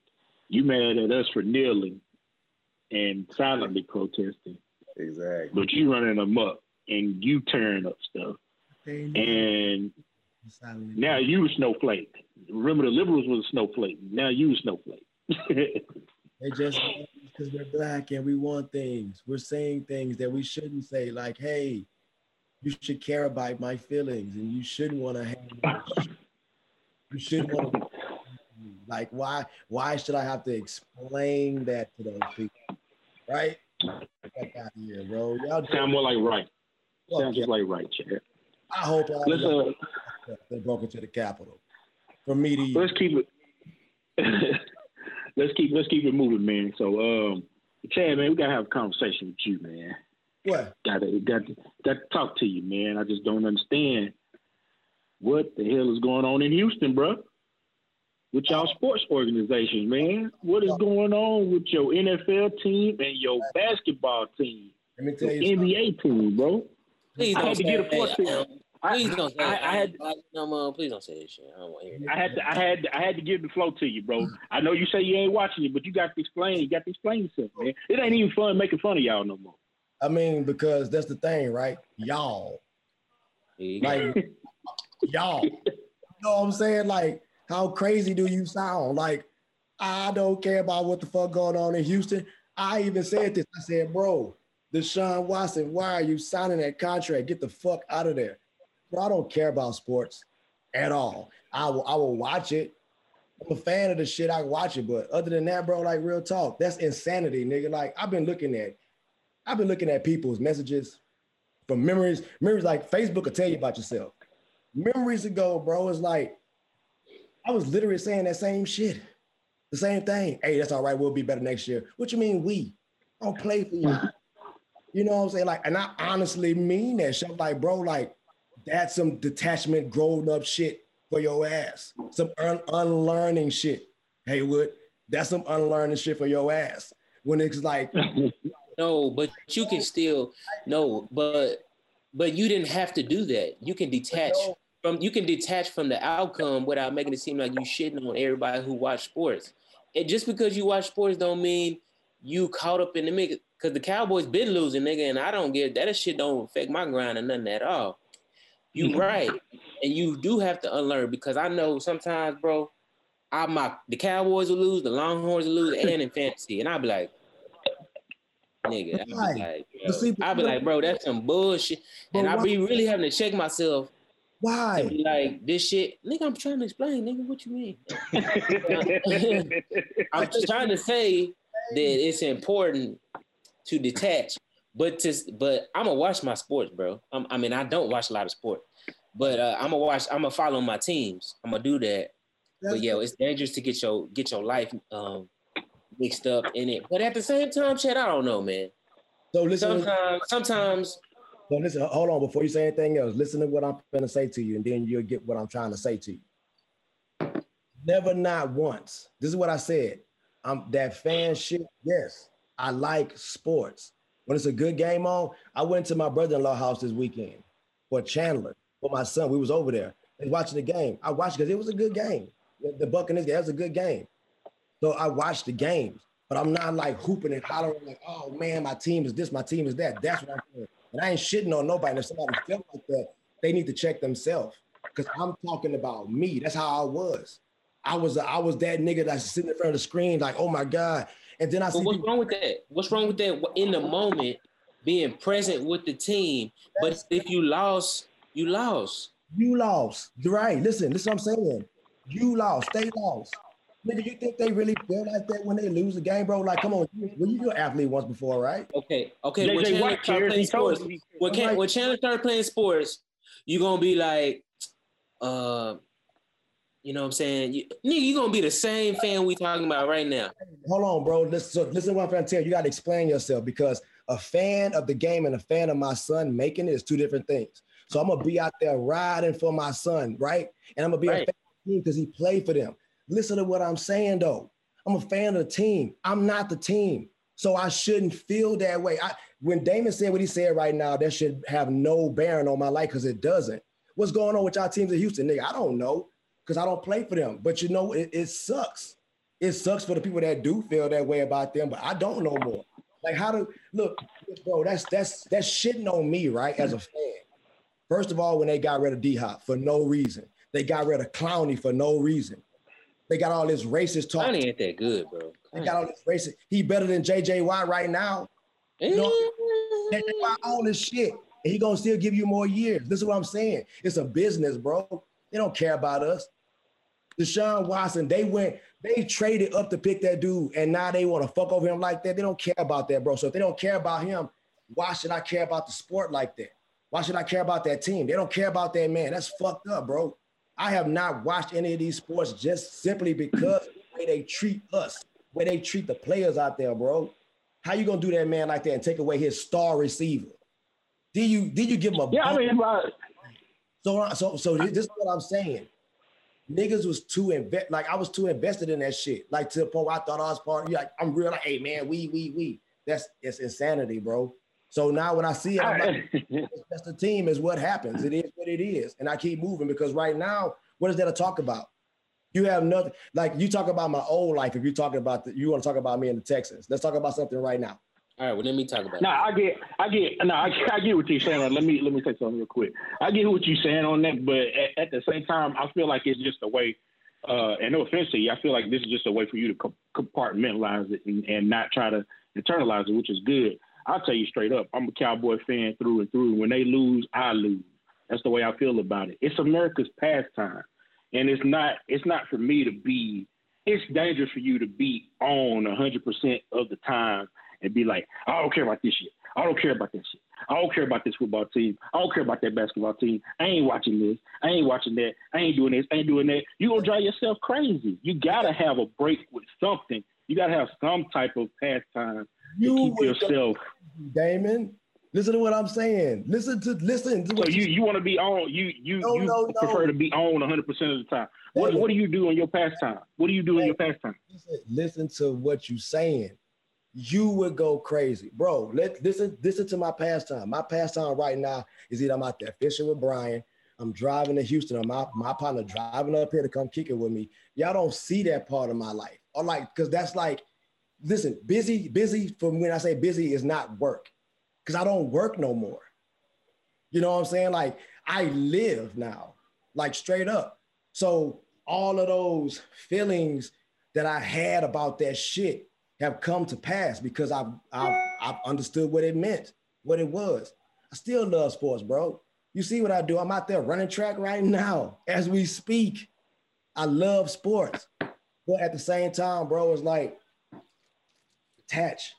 you mad at us for kneeling and silently protesting. Exactly. But you running amok and you tearing up stuff. And now you a snowflake. Remember the liberals was a snowflake. Now you a snowflake. They just because we're black and we want things. We're saying things that we shouldn't say, like, hey, you should care about my feelings and you shouldn't want to have you shouldn't want to like why why should I have to explain that to those people? Right? Get out here, bro. Y'all sound more like right. Sounds just like right, Chad. I hope I Let's, uh, they broke into the Capitol. From me to you. Let's keep it let's keep let's keep it moving, man. So, um, Chad, man, we gotta have a conversation with you, man. What? Gotta got to, got to talk to you, man. I just don't understand what the hell is going on in Houston, bro. With y'all sports organizations, man. What is going on with your NFL team and your basketball team? Let me tell you, NBA team, bro. Please I had to get a force Please don't say I, I, I had no more. Please don't say this shit. I don't want to hear. I had to, I had to, I had to give the flow to you, bro. I know you say you ain't watching it, but you got to explain. You got to explain yourself, man. It ain't even fun making fun of y'all no more. I mean, because that's the thing, right? Y'all, like y'all. You know what I'm saying? Like, how crazy do you sound? Like, I don't care about what the fuck going on in Houston. I even said this. I said, bro, Deshaun Watson, why are you signing that contract? Get the fuck out of there. Bro, I don't care about sports at all. I will, I will watch it. I'm a fan of the shit. I watch it, but other than that, bro, like real talk, that's insanity, nigga. Like I've been looking at, I've been looking at people's messages from memories. Memories like Facebook will tell you about yourself. Memories ago, bro, it's like I was literally saying that same shit, the same thing. Hey, that's all right. We'll be better next year. What you mean we? I don't play for you. You know what I'm saying? Like, and I honestly mean that shit. Like, bro, like that's some detachment, grown up shit for your ass. Some un- unlearning shit. Haywood, that's some unlearning shit for your ass. When it's like, no, but you can still no, but but you didn't have to do that. You can detach from you can detach from the outcome without making it seem like you shitting on everybody who watch sports. And just because you watch sports don't mean you caught up in the mix. Cause the Cowboys been losing, nigga, and I don't get that shit don't affect my grind or nothing at all. You mm-hmm. right, and you do have to unlearn because I know sometimes, bro, I my the Cowboys will lose, the Longhorns will lose, and in fantasy, and I'll be like, nigga, I'll be like, bro, I'll be like, bro, that's some bullshit, and I'll be really having to check myself. Why? like this shit, nigga. I'm trying to explain, nigga. What you mean? I'm just trying to say that it's important to detach but to but I'm gonna watch my sports, bro. I'm, i mean, I don't watch a lot of sport, but uh, I'm gonna watch. I'm gonna follow my teams. I'm gonna do that. That's but yeah, it's dangerous to get your get your life um, mixed up in it. But at the same time, Chad, I don't know, man. So listen. Sometimes, sometimes. Listen. Hold on. Before you say anything else, listen to what I'm gonna say to you, and then you'll get what I'm trying to say to you. Never, not once. This is what I said. I'm that fan shit. Yes, I like sports. When it's a good game on, I went to my brother-in-law house this weekend for Chandler for my son. We was over there. They watching the game. I watched because it was a good game. The, the Buccaneers, that was a good game. So I watched the games, but I'm not like hooping and hollering like, oh man, my team is this, my team is that. That's what I'm saying. And I ain't shitting on nobody. And if somebody feels like that, they need to check themselves. Because I'm talking about me. That's how I was. I was I was that nigga that's sitting in front of the screen, like, oh my God. And then I see what's people- wrong with that? What's wrong with that in the moment, being present with the team? But if you lost, you lost. You lost. Right. Listen, listen what I'm saying. You lost. They lost. Nigga, you think they really feel like that when they lose the game, bro? Like, come on, well, you were an athlete once before, right? Okay, okay. when Chandler start playing sports, when, Can, when Chandler start playing sports, you're gonna be like, uh, you know what I'm saying? You, nigga, you gonna be the same fan we talking about right now. Hold on, bro. Listen, so listen to what I'm trying to tell you. You gotta explain yourself because a fan of the game and a fan of my son making it is two different things. So I'm gonna be out there riding for my son, right? And I'm gonna be right. a fan team because he played for them. Listen to what I'm saying though. I'm a fan of the team. I'm not the team. So I shouldn't feel that way. I, when Damon said what he said right now, that should have no bearing on my life because it doesn't. What's going on with y'all teams in Houston, nigga? I don't know because I don't play for them. But you know, it, it sucks. It sucks for the people that do feel that way about them, but I don't know more. Like how to look, bro, that's that's that's shitting on me, right? As a fan. First of all, when they got rid of D Hop for no reason, they got rid of Clowney for no reason. They got all this racist talk. Clowney ain't that good, bro. They got all this racist. He better than JJ Watt right now. You know, JJ eh. Watt own this shit, and he gonna still give you more years. This is what I'm saying. It's a business, bro. They don't care about us. Deshaun Watson, they went, they traded up to pick that dude, and now they want to fuck over him like that. They don't care about that, bro. So if they don't care about him, why should I care about the sport like that? Why should I care about that team? They don't care about that man. That's fucked up, bro. I have not watched any of these sports just simply because the way they treat us, where they treat the players out there, bro. How you gonna do that man like that and take away his star receiver? Did you did you give him a yeah? I mean, so so so this is what I'm saying niggas was too invest like I was too invested in that shit. Like to the point where I thought I was part. Of you like I'm real like, hey man, we we we. That's it's insanity, bro. So now when I see it, I'm like, that's the team is what happens. It is what it is, and I keep moving because right now, what is there to talk about? You have nothing. Like you talk about my old life. If you're talking about the, you want to talk about me in the Texans. Let's talk about something right now. All right, well, let me talk about. No, nah, I get, I get, no, I, I get what you're saying. Let me, let me say something real quick. I get what you're saying on that, but at, at the same time, I feel like it's just a way. Uh, and no offense to you, I feel like this is just a way for you to compartmentalize it and, and not try to internalize it, which is good. I'll tell you straight up, I'm a Cowboy fan through and through. When they lose, I lose. That's the way I feel about it. It's America's pastime, and it's not. It's not for me to be. It's dangerous for you to be on 100% of the time and be like, I don't care about this shit. I don't care about that shit. I don't care about this football team. I don't care about that basketball team. I ain't watching this. I ain't watching that. I ain't doing this. I ain't doing that. You gonna drive yourself crazy. You gotta have a break with something. You gotta have some type of pastime you keep yourself. Damon, listen to what I'm saying. Listen to listen to. What So you you want to be on? You you no, you no, prefer no. to be on 100 percent of the time. What what do you do in your pastime? What do you do in your pastime? Listen, listen to what you're saying you would go crazy, bro. Let listen, listen to my pastime. My pastime right now is either I'm out there fishing with Brian, I'm driving to Houston, I'm my, my partner driving up here to come kick it with me. Y'all don't see that part of my life. Or like, because that's like, listen, busy, busy from when I say busy is not work. Because I don't work no more. You know what I'm saying? Like I live now, like straight up. So all of those feelings that I had about that shit have come to pass because I've, I've, I've understood what it meant, what it was. I still love sports, bro. You see what I do? I'm out there running track right now as we speak. I love sports. But at the same time, bro, it's like attach.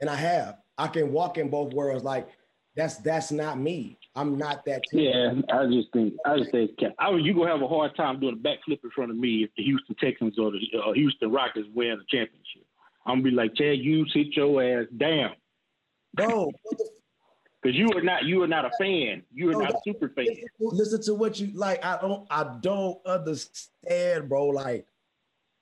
And I have. I can walk in both worlds. Like that's that's not me. I'm not that. Team. Yeah, I just think I just think I, you gonna have a hard time doing a backflip in front of me if the Houston Texans or the uh, Houston Rockets win the championship. I'm gonna be like, Chad, you sit your ass down. No, because you are not you are not a fan. You are no, not a super fan. Listen to what you like. I don't I don't understand, bro. Like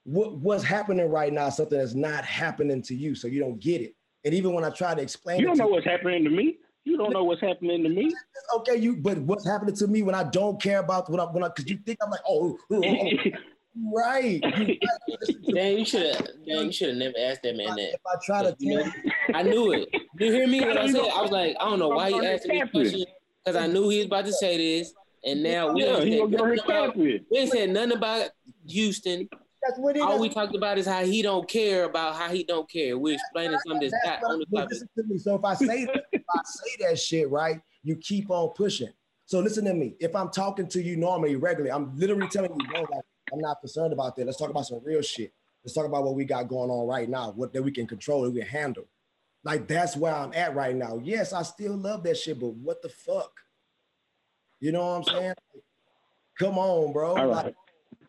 what what's happening right now? Something that's not happening to you, so you don't get it. And even when I try to explain, you don't know what's happening to me. You You don't know what's happening to me. Okay, you. But what's happening to me when I don't care about what I when I because you think I'm like, oh, oh, oh. oh. right. Damn, you should have. Damn, you should have never asked that man that. If I try to you know, I knew it. You hear me? What I said? I was like, I don't know why he asked me this question because I knew he was about to say this, and now we yeah, ain't he said nothing about, we ain't said nothing about Houston. That's what it All is. we talked about is how he don't care about how he don't care. We're explaining something that's That's not on the topic. listen to me. So if I say that, if I say that shit, right, you keep on pushing. So listen to me. If I'm talking to you normally, regularly, I'm literally telling you, bro, like I'm not concerned about that. Let's talk about some real shit. Let's talk about what we got going on right now, what that we can control, that we can handle. Like that's where I'm at right now. Yes, I still love that shit, but what the fuck? You know what I'm saying? Come on, bro. All Like.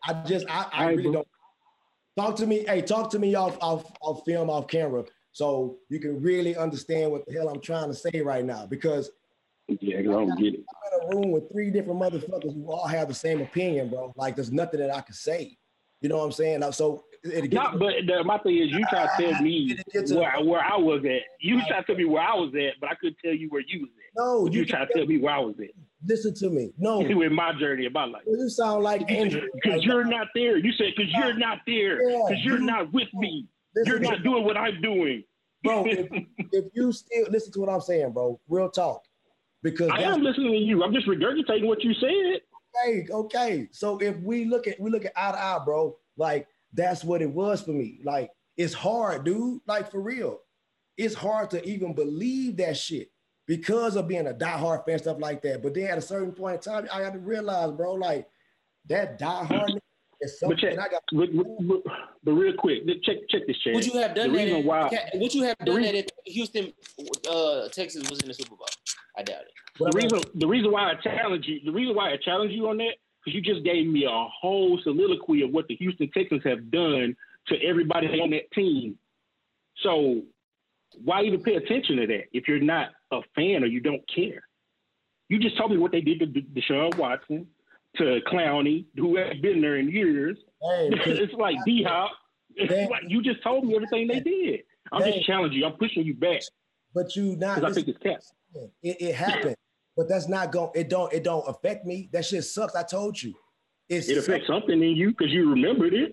I just I, I All right, really bro. don't talk to me. Hey, talk to me off off off film, off camera, so you can really understand what the hell I'm trying to say right now. Because Yeah, I don't get it. I'm in a room with three different motherfuckers who all have the same opinion, bro. Like there's nothing that I can say. You know what I'm saying? So it, No, but the, my thing is, you try to tell me to- where, where I was at. You try to tell me where I was at, but I couldn't tell you where you was at. no, you you try to tell me where I was at. Listen to me. No, with my journey in my life. you sound like Andrew. Because you're not there. You said because you're not there. Because you're you- not with me. You're not doing what I'm doing. bro. If, if you still listen to what I'm saying, bro, real talk. Because I am listening to you. I'm just regurgitating what you said. okay, okay. So if we look at we look at eye to eye, bro, like that's what it was for me. Like it's hard, dude. Like for real, it's hard to even believe that shit because of being a diehard fan, stuff like that. But then at a certain point in time, I got to realize, bro, like that diehard is But something check, I got. but, but, but, but real quick, check check this, Chad. Would you have done The that? reason If, why- would you have the done reason- that if Houston, uh, Texas was in the Super Bowl? I doubt it. The reason the reason why I challenge you, the reason why I challenge you on that, because you just gave me a whole soliloquy of what the Houston Texans have done to everybody on that team. So why even pay attention to that if you're not a fan or you don't care? You just told me what they did to De- Deshaun Watson, to Clowney, who hasn't been there in years. Hey, it's like D Hop. Like you just told me everything they did. I'm just challenging you. I'm pushing you back but you not. because I think it's cap. It, it happened, but that's not going. It don't. It don't affect me. That shit sucks. I told you. It's It affects something in you because you remembered it.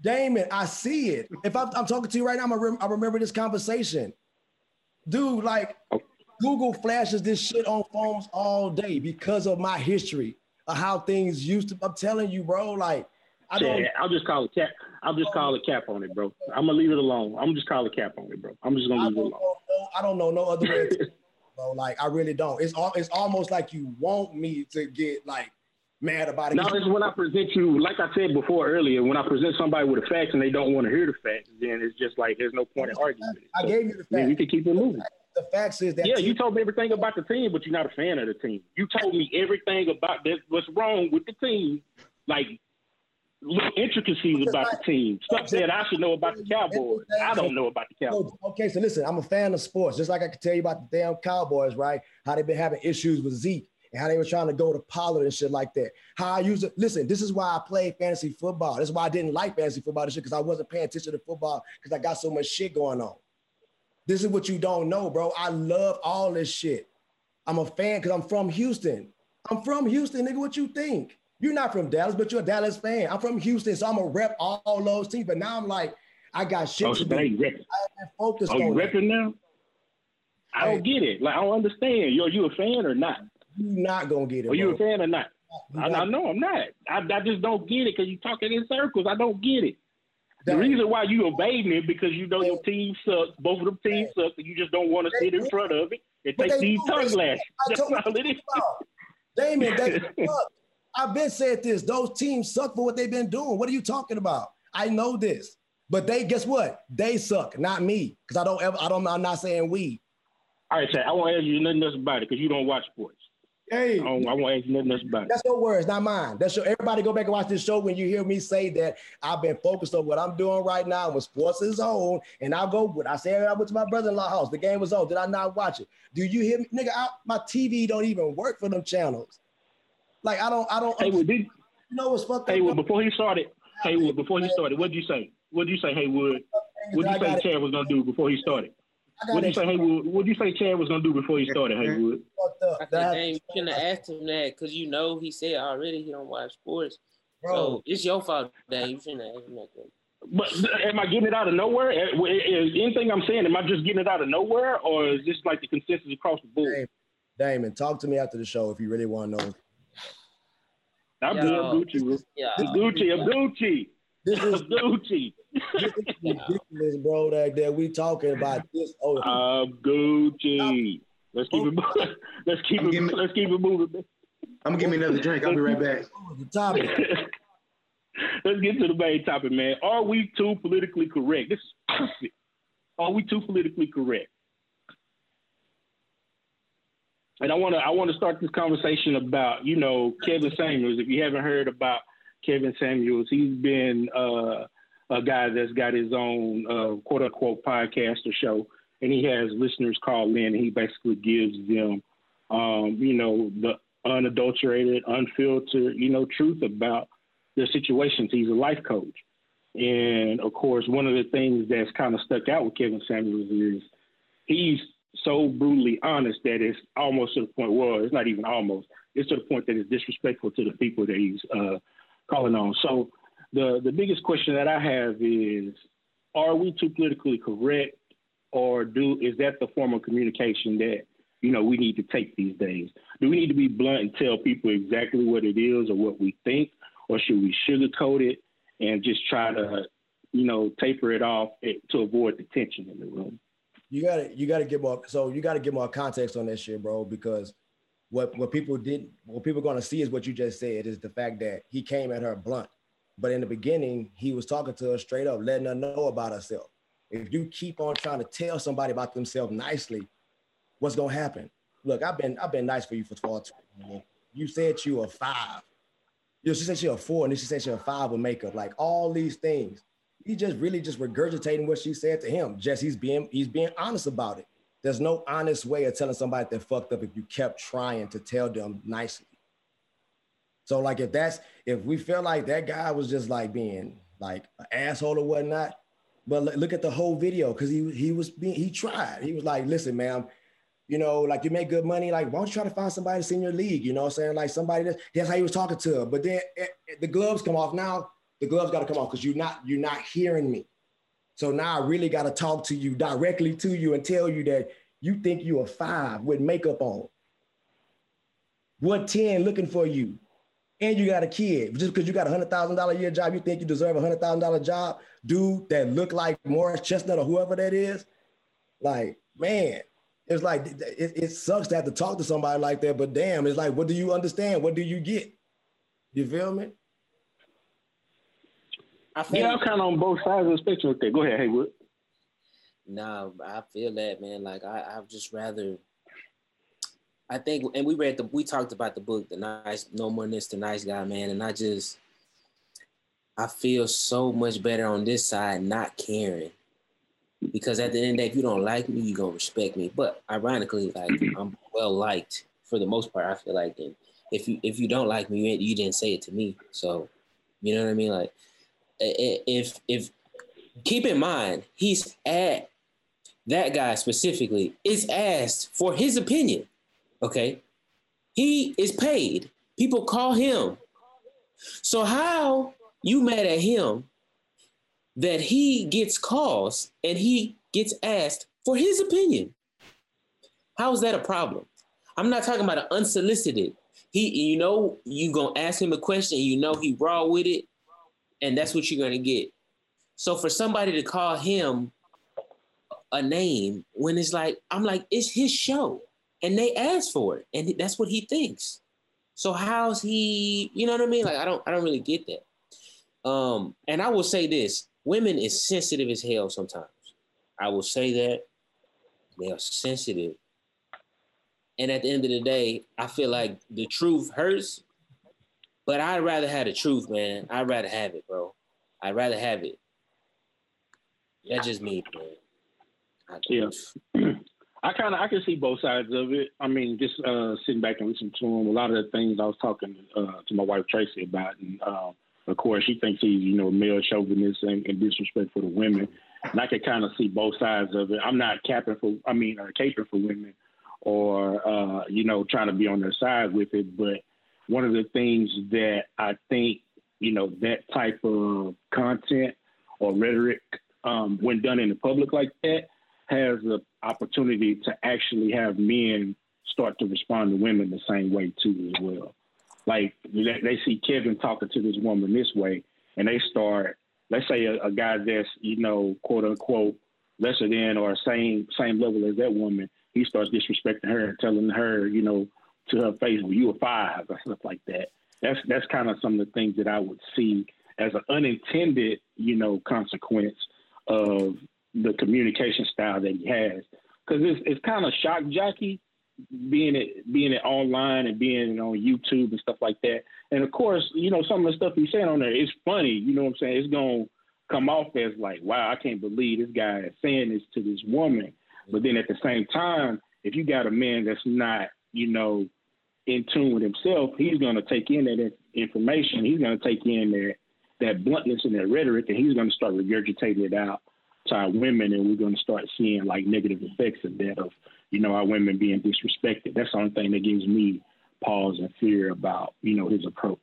Damon, I see it. If I'm, I'm talking to you right now, a rem- I remember this conversation. Dude, like Oh. Google flashes this shit on phones all day because of my history of how things used to. I'm telling you, bro. Like, I don't. Yeah, I'll just call it cap. I'll just call it cap on it, bro. I'm gonna leave it alone. I'm just call it cap on it, bro. I'm just gonna leave it know, alone. no- I don't know no other way, to, bro. Like, I really don't. It's all. It's almost like you want me to get like mad about it. No, it's when I present you, like I said before earlier, when I present somebody with the facts and they don't want to hear the facts, then it's just like there's no point in arguing. I So, gave you the I mean, we can keep it moving. The facts is that Yeah, team- you told me everything about the team, but you're not a fan of the team. You told me everything about this, what's wrong with the team, like little intricacies about the team, stuff that I should know about the Cowboys. I don't know about the Cowboys. Okay, so listen, I'm a fan of sports, just like I could tell you about the damn Cowboys, right? How they've been having issues with Zeke and how they were trying to go to Pollard and shit like that. How I use it. Listen, this is why I play fantasy football. This is why I didn't like fantasy football and shit because I wasn't paying attention to football because I got so much shit going on. This is what you don't know, bro. I love all this shit. I'm a fan because I'm from Houston. I'm from Houston, nigga. What you think? You're not from Dallas, but you're a Dallas fan. I'm from Houston, so I'm a rep all those teams. But now I'm like, I got shit Oh, to do. now you repping. and focus Oh, you on it. repping now? I don't get it. Like I don't understand. Yo, you a fan or not? You not gonna get it. Are you a fan or not? I, I know I'm not. I, I just don't get it because you're talking in circles. I don't get it. The reason why you obey me because you know your team sucks. Both of them teams suck, and you just don't want to sit in front of it and But take they these tongue lashes. That's all it is. Damon, they suck. I've been said this. Those teams suck for what they've been doing. What are you talking about? I know this. But they guess what? They suck, not me. Because I don't ever, I don't I'm not saying we. All right, Chad, I won't ask you nothing else about it because you don't watch sports. Hey, I, don't, I won't ask nothing else about it. that's your words, not mine. That's your everybody go back and watch this show when you hear me say that I've been focused on what I'm doing right now when sports is on. And I'll go with I said I went to my brother-in-law house. The game was on. Did I not watch it? Do you hear me? Nigga, I, my TV don't even work for them channels. Like I don't, I don't Haywood, did, you know what's fucked up? Haywood, before he started, Haywood, before he started, what did you say? What did you say, Haywood? What did you say. Chad was gonna do before he started? What did you say, Haywood? What did you say Chad was gonna do before he started, Haywood? I said, dang, you shouldn't have asked him that because you know he said already he don't watch sports. Bro. So it's your fault, Dan. You shouldn't have asked him that. But am I getting it out of nowhere? Eh, is eh, eh, anything I'm saying, am I just getting it out of nowhere, or is this like the consensus across the board? Damon, talk to me after the show if you really want to know. I'm Yo, good, Gucci. Yeah. Gucci, I'm Gucci. This is Gucci. this is ridiculous, bro. That, that we talking about this. Oh, I'm Gucci. Let's keep it. Oh. Let's keep it. Me, let's keep it moving. I'm gonna give me another drink. I'll be right back. The topic. let's get to the main topic, man. Are we too politically correct? This is perfect. Are we too politically correct? And I want to I want to start this conversation about you know Kevin Samuels. If you haven't heard about Kevin Samuels, he's been uh, a guy that's got his own uh, quote unquote podcast or show, and he has listeners call in. And he basically gives them um, you know the unadulterated, unfiltered you know truth about their situations. He's a life coach, and of course, one of the things that's kind of stuck out with Kevin Samuels is he's so brutally honest that it's almost to the point. Well, it's not even almost. It's to the point that it's disrespectful to the people that he's uh, calling on. So the the biggest question that I have is: Are we too politically correct, or do is that the form of communication that you know we need to take these days? Do we need to be blunt and tell people exactly what it is or what we think, or should we sugarcoat it and just try to you know taper it off eh, to avoid the tension in the room? you gotta you gotta get more so you gotta get more context on that shit, bro, because what what people did what people are gonna see is what you just said is the fact that he came at her blunt. But in the beginning, he was talking to her straight up, letting her know about herself. If you keep on trying to tell somebody about themselves nicely, what's gonna happen? Look, I've been I've been nice for you for 12 years. You said you were five. You know, she said she was four, and then she said she was five with makeup. Like all these things he just really just regurgitating what she said to him. Just he's being he's being honest about it. There's no honest way of telling somebody they're fucked up if you kept trying to tell them nicely. So like if that's if we feel like that guy was just like being like an asshole or whatnot, but look at the whole video because he he was being he tried. He was like, listen, ma'am, you know, like you make good money. Like, why don't you try to find somebody that's in your league? You know what I'm saying? Like somebody that that's how he was talking to her. But then it, eh, it, the gloves come off now the gloves got to come off because you're not you're not hearing me. So now I really got to talk to you directly to you and tell you that you think you are five with makeup on. What 10 looking for you. And you got a kid. Just because you got a hundred thousand dollar a year job, you think you deserve a hundred thousand dollar job, dude that look like Morris Chestnut or whoever that is. Like, man, it's like it, it sucks to have to talk to somebody like that, but damn, it's like, what do you understand? What do you get? You feel me? I feel yeah, I'm kind of on both sides of the spectrum with that. Go ahead, Haywood. Nah, I feel that man. Like I, I'd just rather. I think, and we read the, we talked about the book, the nice, no more this, the nice guy, man, and I just, I feel so much better on this side, not caring, because at the end of the day, if you don't like me, you gonna respect me. But ironically, like I'm well liked for the most part. I feel like, and if you if you don't like me, you, you didn't say it to me, so you know what I mean, like if if keep in mind he's at that guy specifically is asked for his opinion. Okay, he is paid. People call him. So how you mad at him that he gets calls and he gets asked for his opinion? How is that a problem? I'm not talking about an unsolicited. He, you know, you gonna ask him a question. You know he raw with it and that's what you're gonna get. So for somebody to call him a name when it's like I'm like it's his show and they asked for it and that's what he thinks. So how's he? You know what I mean? Like I don't I don't really get that. Um, and I will say this: women is sensitive as hell sometimes. I will say that they are sensitive. And at the end of the day, I feel like the truth hurts, but I'd rather have the truth, man. I'd rather have it, bro. I'd rather have it. That's just me, man. I yeah. I kind of I can see both sides of it. I mean, just uh, sitting back and listening to him, a lot of the things I was talking uh, to my wife Tracy about, and uh, of course she thinks he's you know male chauvinist and, and disrespectful to women. and I can kind of see both sides of it. I'm not capping for, I mean, or caping for women, or uh, you know, trying to be on their side with it. But one of the things that I think, you know, that type of content or rhetoric, um, when done in the public like that, has the opportunity to actually have men start to respond to women the same way too as well. Like they see Kevin talking to this woman this way, and they start. Let's say a, a guy that's you know quote unquote lesser than or same same level as that woman, he starts disrespecting her and telling her you know to her face, when you were five or stuff like that." That's that's kind of some of the things that I would see as an unintended you know consequence of the communication style that he has because it's it's kind of shock jockey being it being it online and being on YouTube and stuff like that. And of course, you know, some of the stuff he's saying on there is funny. You know what I'm saying? It's gonna come off as like, wow, I can't believe this guy is saying this to this woman. But then at the same time, if you got a man that's not, you know, in tune with himself, he's gonna take in that information. He's gonna take in that that bluntness and that rhetoric, and he's gonna start regurgitating it out to our women, and we're gonna start seeing like negative effects of that of you know, our women being disrespected. That's the only thing that gives me pause and fear about, you know, his approach.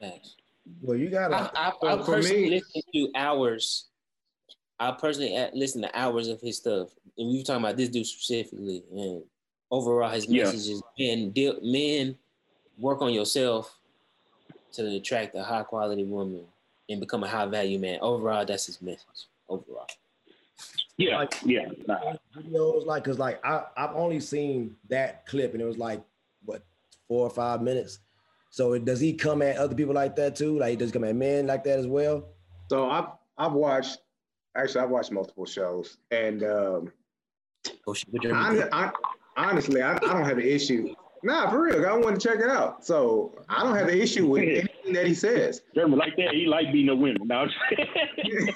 Thanks. Well, you gotta. I, I, I personally listen to hours. I personally listen to hours of his stuff, and we were talking about this dude specifically, and overall, his yeah. message is men, men, work on yourself to attract a high quality woman and become a high value man. Overall, that's his message. Overall. Yeah, like, yeah. Nah. Videos like, cause like I I've only seen that clip and it was like what four or five minutes. So does he come at other people like that too? Like does he come at men like that as well? So I've I've watched actually I've watched multiple shows and um, oh, I, I, honestly I, I don't have an issue Nah, for real. I want to check it out. So I don't have an issue with anything that he says. German like that. He like being a women. No.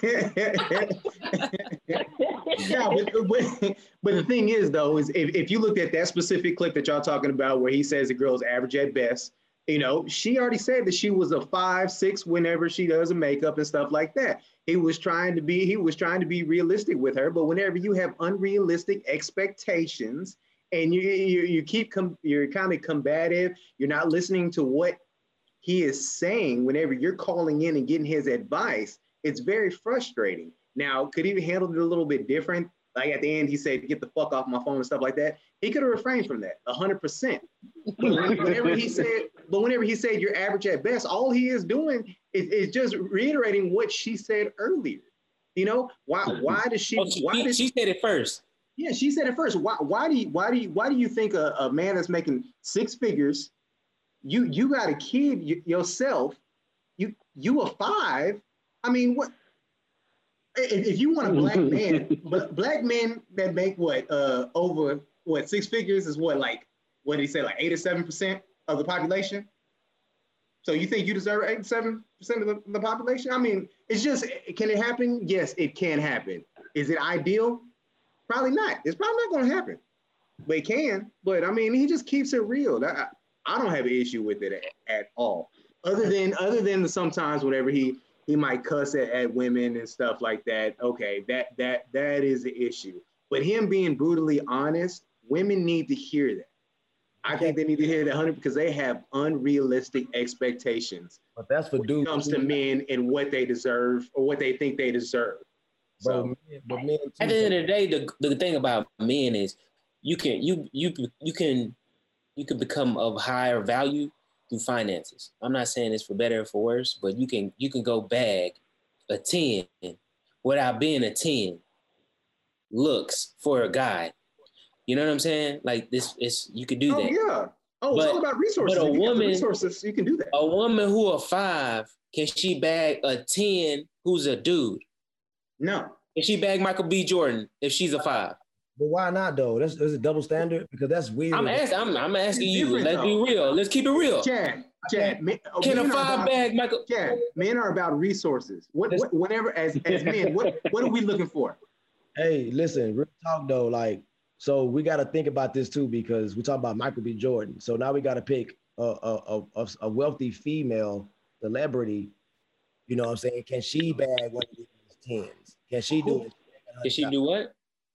yeah, but, but, but, the thing is, though, is if, if you looked at that specific clip that y'all talking about where he says the girl's average at best, you know, she already said that she was a five, six whenever she does a makeup and stuff like that. He was trying to be, he was trying to be realistic with her, but whenever you have unrealistic expectations and you you, you keep com- you're kind of combative. You're not listening to what he is saying whenever you're calling in and getting his advice. It's very frustrating. Now, could he handle it a little bit different? Like at the end, he said, "Get the fuck off my phone" and stuff like that. He could have refrained from that, hundred percent. Whenever he said, but whenever he said you're average at best, all he is doing is, is just reiterating what she said earlier. You know why? Why does she? Oh, she why did she said it first? Yeah, she said it first. Why, why do you why do you why do you think a, a man that's making six figures, you you got a kid yourself, you you a five? I mean, what if, if you want a black man, but black men that make what uh over what six figures is what like what did he say like eight or seven percent of the population? So you think you deserve eight seven percent of the, the population? I mean, it's just can it happen? Yes, it can happen. Is it ideal? Probably not. It's probably not going to happen. But it can. But I mean, he just keeps it real. I, I don't have an issue with it at, at all. Other than other than the sometimes whenever he he might cuss at, at women and stuff like that. Okay, that that that is the issue. But him being brutally honest, women need to hear that. I think they need to hear that 100 because they have unrealistic expectations. But that's for dudes. comes to men and what they deserve or what they think they deserve. So, but men, at the end of the day, the, the thing about men is you can you you you can you can become of higher value through finances. I'm not saying it's for better or for worse, but you can you can go bag a 10 without being a 10 looks for a guy. You know what I'm saying? Like this is you could do oh, that. Yeah. Oh, but, it's all about resources. But a woman, resources, you can do that. A woman who a five, can she bag a 10 who's a dude? No. If she bag Michael B. Jordan, if she's a five. But why not though? That's, that's a double standard because that's weird. I'm asking. I'm, I'm asking you. Let's though. be real. Let's keep it real. Chad, Chad, men, can a five about, bag Michael? Chad, men are about resources. What, what whenever as as men, what what are we looking for? Hey, listen, real talk though. Like, so we got to think about this too because we talk about Michael B. Jordan. So now we got to pick a, a, a, a wealthy female celebrity. You know what I'm saying? Can she bag one of these tens. Can she do it? Can she do what?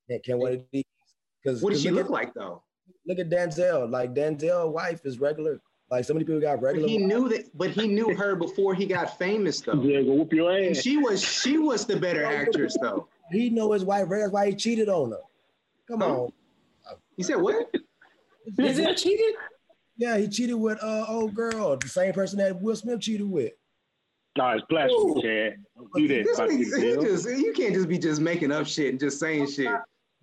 Can, can one of these? Because What does she look look at, like though? Look at Denzel. Like Denzel wife is regular. Like so many people got But regular. he knew that, but he knew her before he got famous though. Yeah, go whoop your And ass. she was she was the better actress though. He know his wife. That's why he cheated on her. Come Huh? on. He said what? Is Denzel cheated? Yeah, he cheated with uh old girl, the same person that Will Smith cheated with. Nah, it's blasphemy, Chad. Don't do that. This about this, he just, you can't just be just making up shit and just saying shit.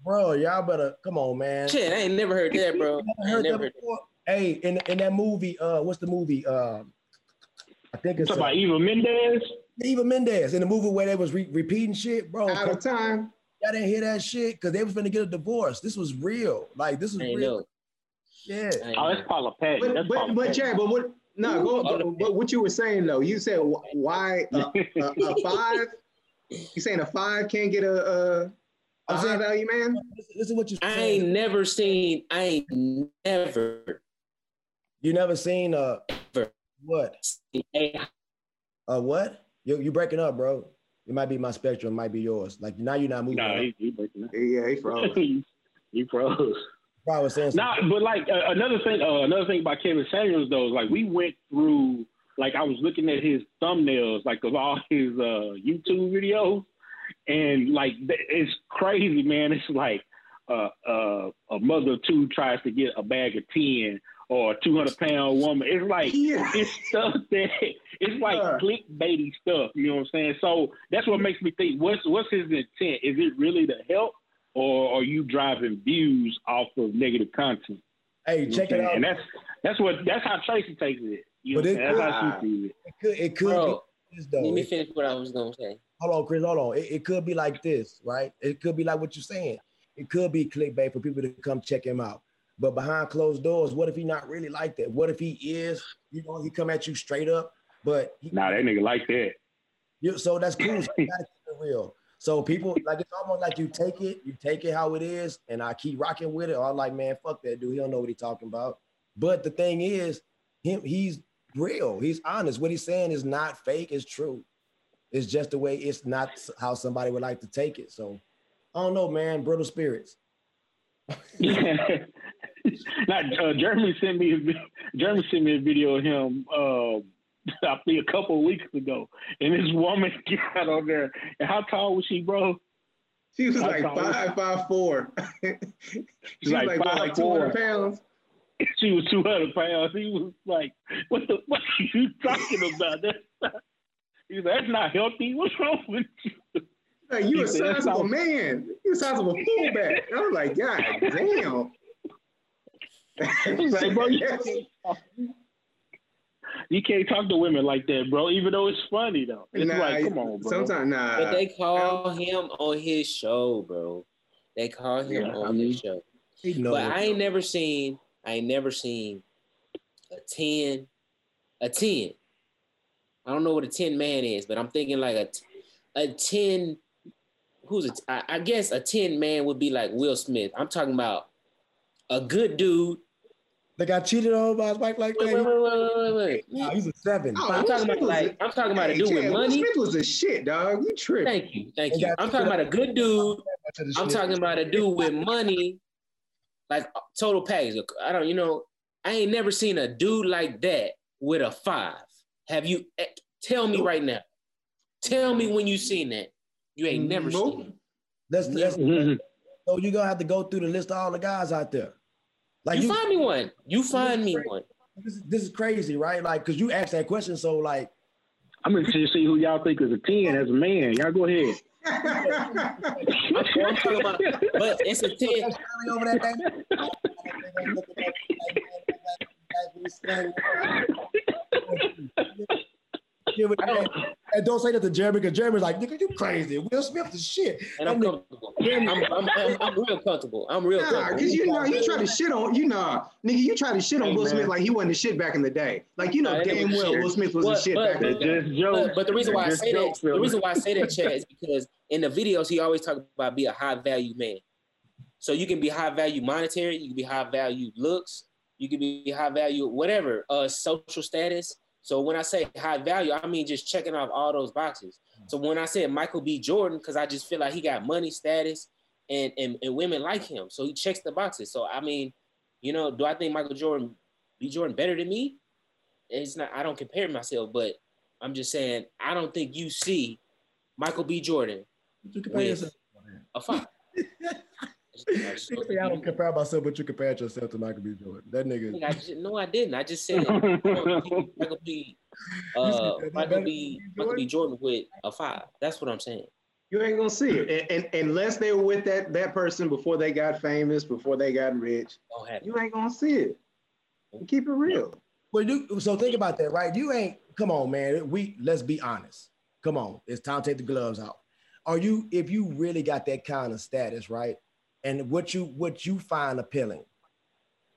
Bro, y'all better come on, man. Shit, I ain't never heard that, bro. I never heard ain't never that heard before? Hey, in in that movie, uh, what's the movie? Um, I think it's talking uh, about Eva Mendes? Eva Mendes in the movie where they was re- repeating shit, bro. Out of time. Y'all didn't hear that shit because they was finna get a divorce. This was real. Like this was I real. know. Yeah. Oh, know. that's Paula Patton. But That's but Paula but Patton. Chad, but what? No, go. But, but what you were saying though, you said why a, a, a five? You saying a five can't get a a, a I'm high saying- value man? This is what you I saying. ain't never seen. I ain't never You never seen uh Ever. what? seen a Uh what? You you breaking up, bro. It might be my spectrum, it might be yours. Like now you're not moving. Nah, he, he breaking up. Yeah, he froze. he froze. Was saying Nah, but like uh, another thing, uh, another thing about Kevin Samuels though is like we went through, like I was looking at his thumbnails, like of all his uh, YouTube videos, and like it's crazy, man. It's like uh, uh, a mother of two tries to get a bag of ten, or a two hundred pound woman. It's like Yeah. it's stuff that it's like Yeah. clickbaity stuff. You know what I'm saying? So that's what makes me think. What's what's his intent? Is it really to help, or are you driving views off of negative content? Hey, You check it out. And that's that's what that's how Tracy takes it. You know But what I'm it saying? That's how she sees it. It could it could bro. be this though. Let me finish what I was gonna say. hold on, Chris, hold on. It, it could be like this, right? It could be like what you're saying. It could be clickbait for people to come check him out. But behind closed doors, what if he not really like that? What if he is, you know, he come at you straight up, but he, Nah, that nigga like that. you, so that's cool. So you gotta keep it real. So people like it's almost like you take it, you take it how it is, and I keep rocking with it. Or I'm like, man, fuck that dude. He don't know what he's talking about. But the thing is, him, he's real. He's honest. What he's saying is not fake. It's true. It's just the way. It's not how somebody would like to take it. So I don't know, man. Brittle spirits. Now, uh, Jeremy sent me a, Jeremy sent me a video of him. Uh, I think a couple of weeks ago, and this woman got on there. And how tall was she, bro? She was How like tall was five, five, four. she was like like, what, like two 5'4". pounds. She was two hundred pounds. He was like, "What the what are you talking about? That's not, like, that's not healthy. What's wrong with you?" Like, you a "That's sizable all." man. You a size of a fullback. I was like, God damn. Like, bro, you you can't talk to women like that, bro. Even though it's funny though. It's Nah, like, come on, bro. Sometimes, nah. But they call him on his show, bro. They call him Yeah, on I mean- his show. He knows. But I ain't never seen. I ain't never seen a ten. A ten. I don't know what a ten man is, but I'm thinking like a a ten. Who's it? I, I guess a ten man would be like Will Smith. I'm talking about a good dude. They got cheated on by his wife like Wait, wait, that. wait, wait, wait, wait, Nah, wait. he's a seven. Oh, I'm Will talking Smith about was like I'm talking about a Hey, dude with Chad, Will money. Smith was a shit, dog. You tripping. Thank you, thank you. I'm talking about a good dude I'm talking about a dude with money, like total package. I don't, you know, I ain't never seen a dude like that with a five. Have you? eh, Tell me right now. Tell me when you seen that. You ain't never Nope. seen it. That's, that's Mhm. so you're gonna have to go through the list of all the guys out there. Like You you, find me one. You find me one. this, is, this is crazy, right? Like, cause you asked that question, so like, I'm interested to see who y'all think is a ten as a man. Y'all go ahead. I'm, I'm talking about, but it's a ten. over there. Yeah, but, I don't- and don't say that to Jeremy because Jeremy's like, nigga, you crazy. Will Smith is shit. And I'm That nigga- comfortable. I'm, I'm, I'm, I'm real comfortable. I'm real Nah, comfortable. because you know you try to shit on you know nigga you try to shit on Hey, Will man. Smith like he wasn't the shit back in the day. Like you know Nah, damn nigga well shit. Will Smith was But- the shit but- back in the day. But, but the reason why I say that, the reason why I say that, Chad, is because in the videos he always talk about be a high value man. So you can be high value monetary, you can be high value looks, you can be high value whatever, uh, social status. So when I say high value, I mean just checking off all those boxes. So when I said Michael B. Jordan, because I just feel like he got money, status, and, and and women like him, so he checks the boxes. So I mean, you know, do I think Michael Jordan, B. Jordan, better than me? It's not. I don't compare myself, but I'm just saying I don't think you see Michael B. Jordan You compare yourself. a five. I don't compare myself, but you compare yourself to Michael B. Jordan. That nigga. I just, no, I didn't. I just said Michael B. Uh, Michael B. Michael B. Jordan with a five. That's what I'm saying. You ain't gonna see it, and, and, unless they were with that that person before they got famous, before they got rich. Don't have it. You ain't gonna see it. Keep it real. Well, you so think about that, right? You ain't come on, man. We let's be honest. Come on, it's time to take the gloves out. Are you if you really got that kind of status, right? And what you what you find appealing,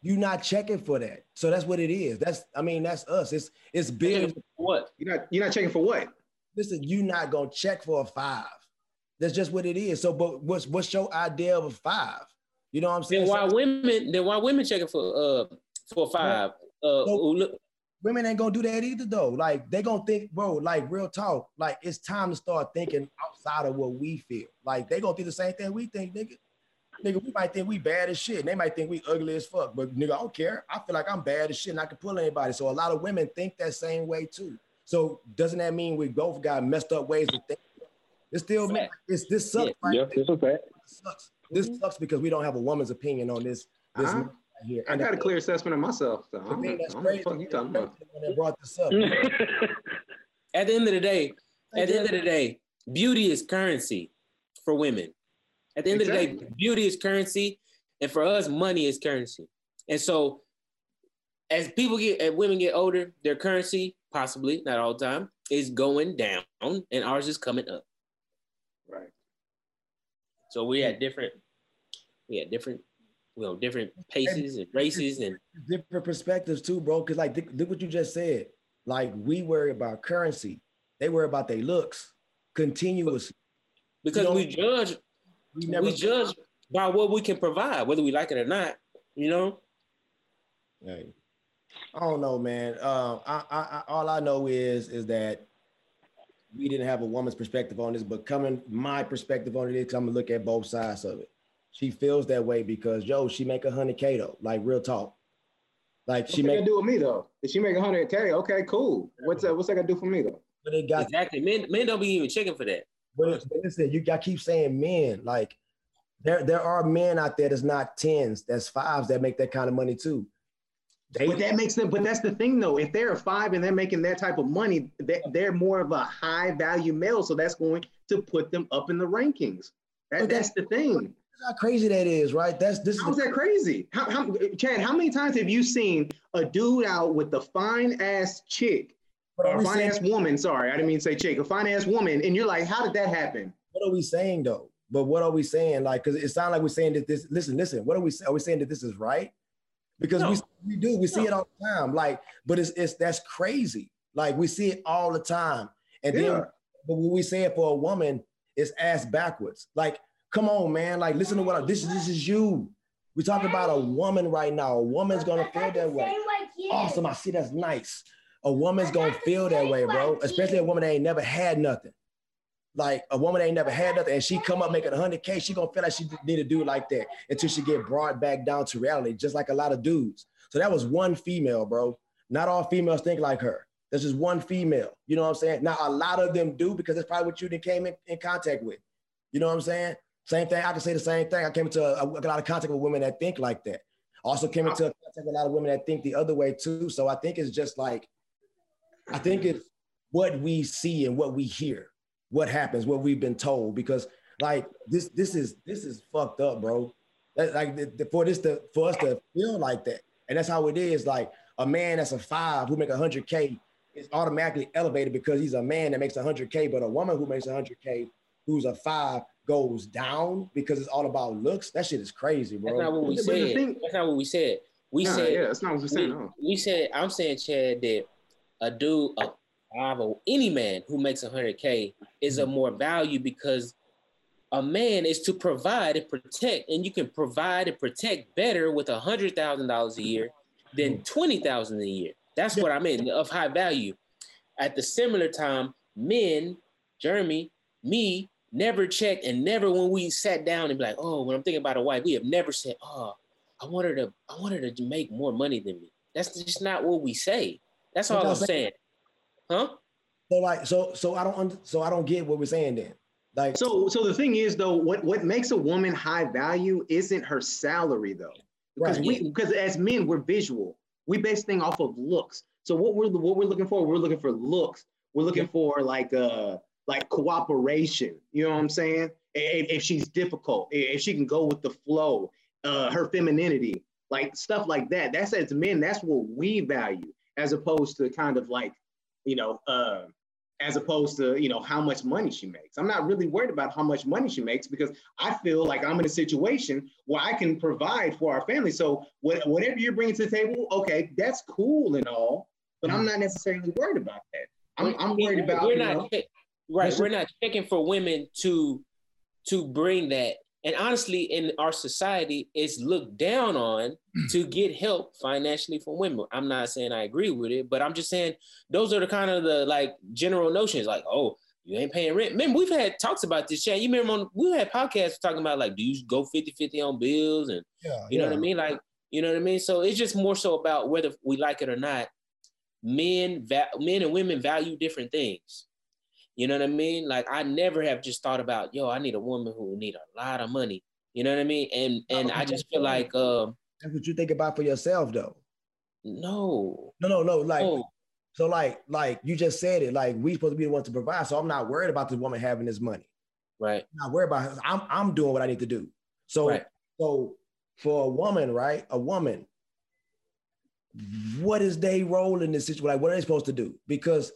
You're not checking for that. So that's what it is. That's I mean that's us. It's it's big. What? You're not you're not checking for what? Listen, you're not gonna check for a five. That's just what it is. So, but what's what's your idea of a five? You know what I'm saying? Then why So- women? Then why women checking for uh for a five? Uh, So- look, women ain't gonna do that either though. Like they gonna think, bro, like real talk. Like it's time to start thinking outside of what we feel. Like they gonna do the same thing we think, nigga. Nigga, we might think we bad as shit. And they might think we ugly as fuck. But nigga, I don't care. I feel like I'm bad as shit and I can pull anybody. So a lot of women think that same way too. So doesn't that mean we both got messed up ways to think? It still mean Fact. it's this sucks, right? Yep, it's a fact. This sucks. This sucks because we don't have a woman's opinion on this. this Uh-huh. right here. I And the got a clear assessment of myself. So I the don't, thing I that's don't what crazy, you talking about. when they brought this up, at the end of the day, at the end of the day, beauty is currency for women. At the end of the day, beauty is currency, and for us, money is currency. And so, as people get, as women get older, their currency, possibly not all the time, is going down, and ours is coming up. Right. So we had different, we had different, you know, different paces and races, and different perspectives too, bro. Cause like, look what you just said. Like, we worry about currency, they worry about their looks continuously. because You know, we judge, We never we judge by what we can provide, whether we like it or not. You know, Hey, I don't know, man. Um, I, I, I, all I know is is that we didn't have a woman's perspective on this, but coming my perspective on it is I'm gonna look at both sides of it. She feels that way because yo, she make a hundred K though, like real talk. Like What's she make, do with me though? If she make a hundred K, okay, cool. What's that? What's that gonna do for me though? but it got exactly. Men, men don't be even checking for that. But, but listen, you got keep saying men. Like there, there are men out there that's not tens, that's fives that make that kind of money too. They, But that makes them. But that's the thing, though. If they're a five and they're making that type of money, they, they're more of a high value male. So that's going to put them up in the rankings. That, But that's the thing. how crazy that is, right? That's this is How's that crazy? How, how, Chad, how many times have you seen a dude out with the fine ass chick or a finance saying, woman? Sorry, I didn't mean to say chick. A finance woman, and you're like, how did that happen? what are we saying though? But what are we saying? Like, because it sounds like we're saying that this. Listen, listen. What are we? Saying? Are we saying that this is right? Because we No. we do we see it all the time. Like, but it's it's that's crazy. Like we see it all the time. And then, Yeah. but when we say it for a woman, is ass backwards. Like, come on, man. Like, listen to what I, this is. This is you. We're talking about a woman right now. A woman's gonna feel that way. Awesome. I see that's nice. A woman's gonna feel that way, bro. Especially a woman that ain't never had nothing. Like a woman that ain't never had nothing, and she come up making 100k, she gonna feel like she need to do it like that until she get brought back down to reality, just like a lot of dudes. So that was one female, bro. Not all females think like her. There's just one female. You know what I'm saying? Now a lot of them do because that's probably what you came in, in contact with. You know what I'm saying? Same thing. I can say the same thing. I came into a, a lot of contact with women that think like that. Also came into contact with a lot of women that think the other way too. So I think it's just like, I think it's what we see and what we hear, what happens, what we've been told. Because like this, this is this is fucked up, bro. That, like the, the- for this to for us to feel like that, and that's how it is. Like a man that's a five who make a hundred k is automatically elevated because he's a man that makes a hundred k, but a woman who makes a hundred k who's a five goes down because it's all about looks. That shit is crazy, bro. That's not bro. what we But said. thing- That's not what we said. We Nah, said yeah, that's not what we're saying. we, No. we said I'm saying Chad that a dude a five or any man who makes hundred k is of mm-hmm. more value because a man is to provide and protect, and you can provide and protect better with a hundred thousand dollars a year than mm-hmm. twenty thousand a year. That's what I mean of high value. At the similar time, men Jeremy, me, never checked and never when we sat down and be like, oh, when I'm thinking about a wife, we have never said, oh, I want her to, I want her to make more money than me. That's just not what we say. That's all I'm saying. Huh? So like, so so I don't so I don't get what we're saying then. Like so so the thing is though, what what makes a woman high value isn't her salary though. Because right. we because as men we're visual. We base things off of looks. So what we're what we're looking for, we're looking for looks. We're looking yeah. for like uh like cooperation. You know what I'm saying? If, if she's difficult, if she can go with the flow, uh, her femininity, like stuff like that. That's as men, that's what we value, as opposed to kind of like, you know, uh, as opposed to you know how much money she makes. I'm not really worried about how much money she makes because I feel like I'm in a situation where I can provide for our family. So whatever you're bringing to the table, okay, that's cool and all, but I'm not necessarily worried about that. I'm, I'm worried about we're not know, right. We're not checking for women to to bring that and honestly, in our society, it's looked down on mm. to get help financially from women. I'm not saying I agree with it, but I'm just saying those are the kind of the like general notions, like, oh, you ain't paying rent. Remember, we've had talks about this, chat. You remember on, we had podcasts talking about like, do you go 50-50 on bills? And yeah, you know what I mean? Like, you know what I mean? So it's just more so about whether we like it or not. Men, va- men and women value different things. You know what I mean? Like I never have just thought about, yo, I need a woman who need a lot of money. You know what I mean? And and I just feel like um that's what you think about for yourself though. No. No, no, no. Like no. so like like you just said it, like we supposed to be the ones to provide. So I'm not worried about this woman having this money. Right. I'm not worried about her. I'm I'm doing what I need to do. So right. so for a woman, right? A woman, what is they role in this situation? Like, what are they supposed to do? Because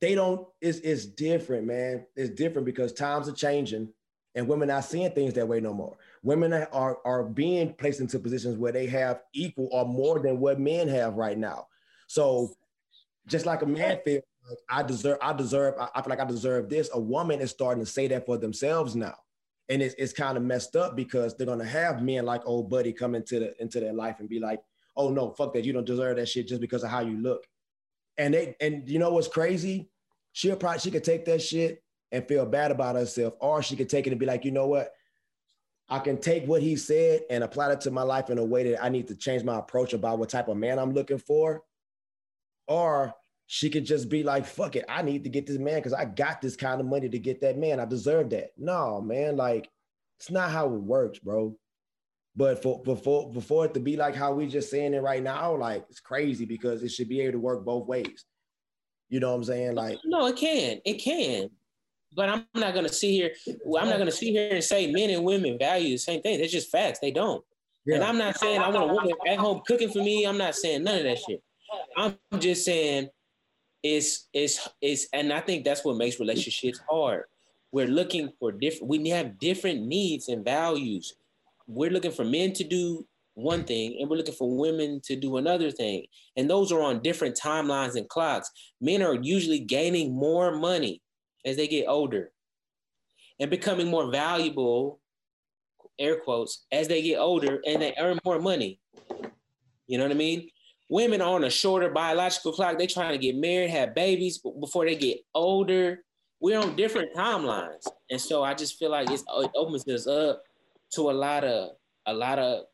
they don't it's it's different man. It's different because times are changing and women not seeing things that way no more. Women are are being placed into positions where they have equal or more than what men have right now. So just like a man feels like i deserve i deserve I, I feel like i deserve this a woman is starting to say that for themselves now. And it's, it's kind of messed up because they're gonna have men like old buddy come into the into their life and be like oh no fuck that. You don't deserve that shit just because of how you look and they and you know what's crazy? She'll probably she could take that shit and feel bad about herself, or she could take it and be like, you know what? I can take what he said and apply it to my life in a way that I need to change my approach about what type of man I'm looking for. Or she could just be like, fuck it, I need to get this man because I got this kind of money to get that man. I deserve that. No, man, like it's not how it works, bro. But for before before it to be like how we just saying it right now, like it's crazy because it should be able to work both ways. You know what I'm saying? Like no, it can, it can. But I'm not gonna sit here. I'm not gonna sit here and say men and women value the same thing. It's just facts. They don't. Yeah. And I'm not saying I want a woman at home cooking for me. I'm not saying none of that shit. I'm just saying it's it's it's and I think that's what makes relationships hard. We're looking for different we have different needs and values we're looking for men to do one thing and we're looking for women to do another thing. And those are on different timelines and clocks. Men are usually gaining more money as they get older and becoming more valuable, air quotes, as they get older and they earn more money. You know what I mean? Women are on a shorter biological clock. They're trying to get married, have babies before they get older. We're on different timelines. And so I just feel like it opens us up to a lot of a lot of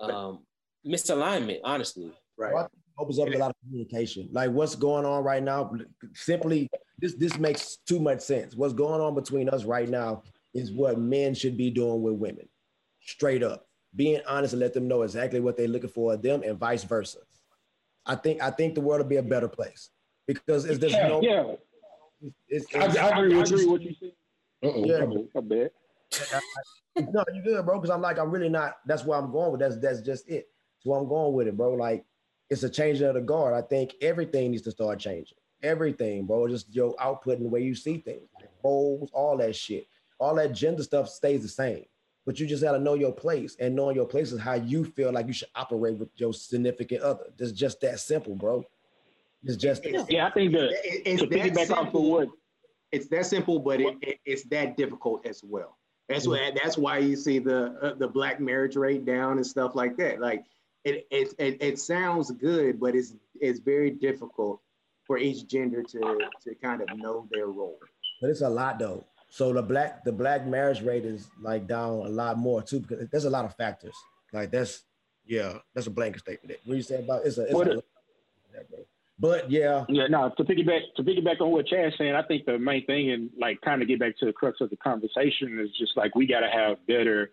um, misalignment, honestly. Right. opens up a lot of communication. Like what's going on right now, simply this this makes too much sense. What's going on between us right now is what men should be doing with women. Straight up. Being honest and let them know exactly what they're looking for them and vice versa. I think I think the world will be a better place because if there's yeah, no yeah. It's, it's, I, I, agree with you. What you said. Uh-oh, yeah. bad no, you good, bro. Because I'm like, I'm really not. That's where I'm going with. That's that's just it. So I'm going with it, bro. Like, it's a change of the guard. I think everything needs to start changing. Everything, bro. Just your output and the way you see things, roles, all that shit, all that gender stuff stays the same. But you just gotta know your place, and knowing your place is how you feel like you should operate with your significant other. It's just that simple, bro. It's just yeah. I think that it's to piggyback off of what it's that simple, but it, it, it's that difficult as well. That's mm-hmm. why that's why you see the uh, the black marriage rate down and stuff like that. Like it, it it it sounds good, but it's it's very difficult for each gender to to kind of know their role. But it's a lot though. So the black the black marriage rate is like down a lot more too because there's a lot of factors. Like that's yeah, that's a blanket statement. What you say about it's a, it's What a it- but yeah, Yeah, no. To piggyback to piggyback on what Chad's saying, I think the main thing and like kind of get back to the crux of the conversation is just like we got to have better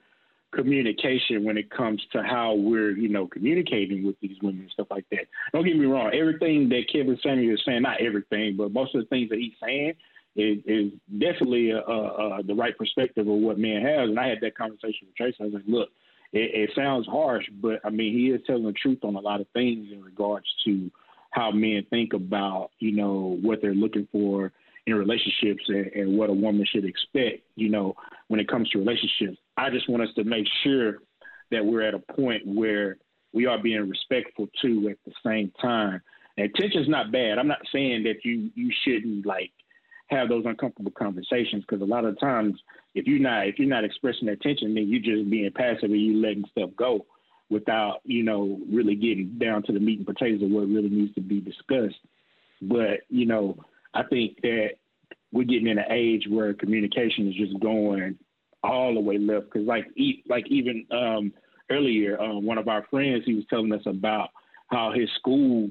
communication when it comes to how we're you know communicating with these women and stuff like that. Don't get me wrong, everything that Kevin Samuel is saying, not everything, but most of the things that he's saying is, is definitely uh, uh, the right perspective of what man has. And I had that conversation with Tracy. I was like, look, it, it sounds harsh, but I mean, he is telling the truth on a lot of things in regards to how men think about, you know, what they're looking for in relationships and, and what a woman should expect, you know, when it comes to relationships. I just want us to make sure that we're at a point where we are being respectful too at the same time. And tension's not bad. I'm not saying that you you shouldn't like have those uncomfortable conversations because a lot of times if you're not if you're not expressing that tension, then you're just being passive and you're letting stuff go without you know really getting down to the meat and potatoes of what really needs to be discussed. But you know, I think that we're getting in an age where communication is just going all the way left. Because like e- like even um, earlier, um, one of our friends he was telling us about how his school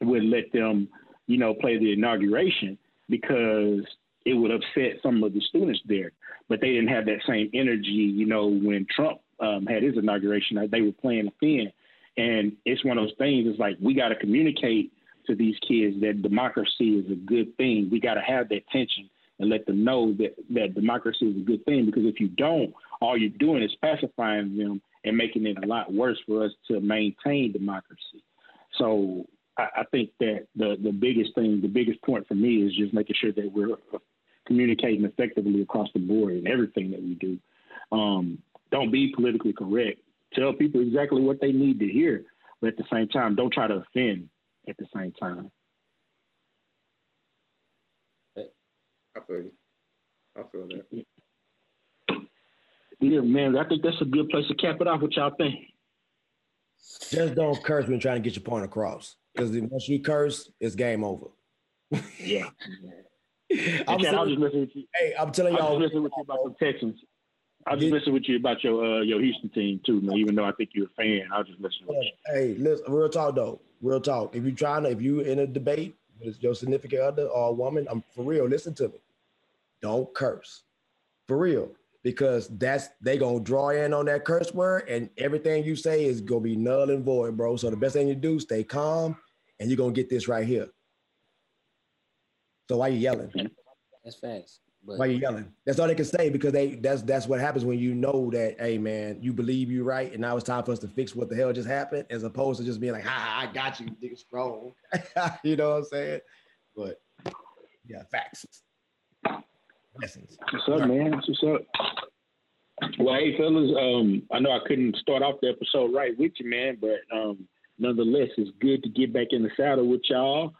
would let them, you know, play the inauguration because it would upset some of the students there. But they didn't have that same energy, you know, when Trump um, had his inauguration. uh, They were playing a fin. And it's one of those things, it's like we got to communicate to these kids that democracy is a good thing. We got to have that tension and let them know that, that democracy is a good thing. Because if you don't, all you're doing is pacifying them and making it a lot worse for us to maintain democracy. So I, I think that the, the biggest thing, the biggest point for me is just making sure that we're communicating effectively across the board in everything that we do. Um, don't be politically correct. Tell people exactly what they need to hear, but at the same time, don't try to offend at the same time. I feel you. I feel that. Yeah, man, I think that's a good place to cap it off. What y'all think? just don't curse when trying to get your point across. Because once you curse, it's game over. Yeah. I'm, Chad, I was saying- just listening with you. hey, I'm telling I was y'all, just listening with you about the Texans. I was just Did- listening with you about your uh, your Houston team too, man. Even though I think you're a fan, I was just listening with you. hey, listen, real talk though, real talk. If you trying to, if you in a debate with your significant other or a woman, I'm for real. Listen to me. Don't curse, for real, because that's they gonna draw in on that curse word, and everything you say is gonna be null and void, bro. So the best thing you do, stay calm, and you're gonna get this right here. So why you yelling? That's facts. But Why you yelling? That's all they can say because they that's that's what happens when you know that, hey man, you believe you right, and now it's time for us to fix what the hell just happened, as opposed to just being like, ha, I got you, nigga strong. you know what I'm saying? But yeah, facts. Lessons. What's up, man? What's up? Well, hey, fellas, um, I know I couldn't start off the episode right with you, man, but um, nonetheless, it's good to get back in the saddle with y'all.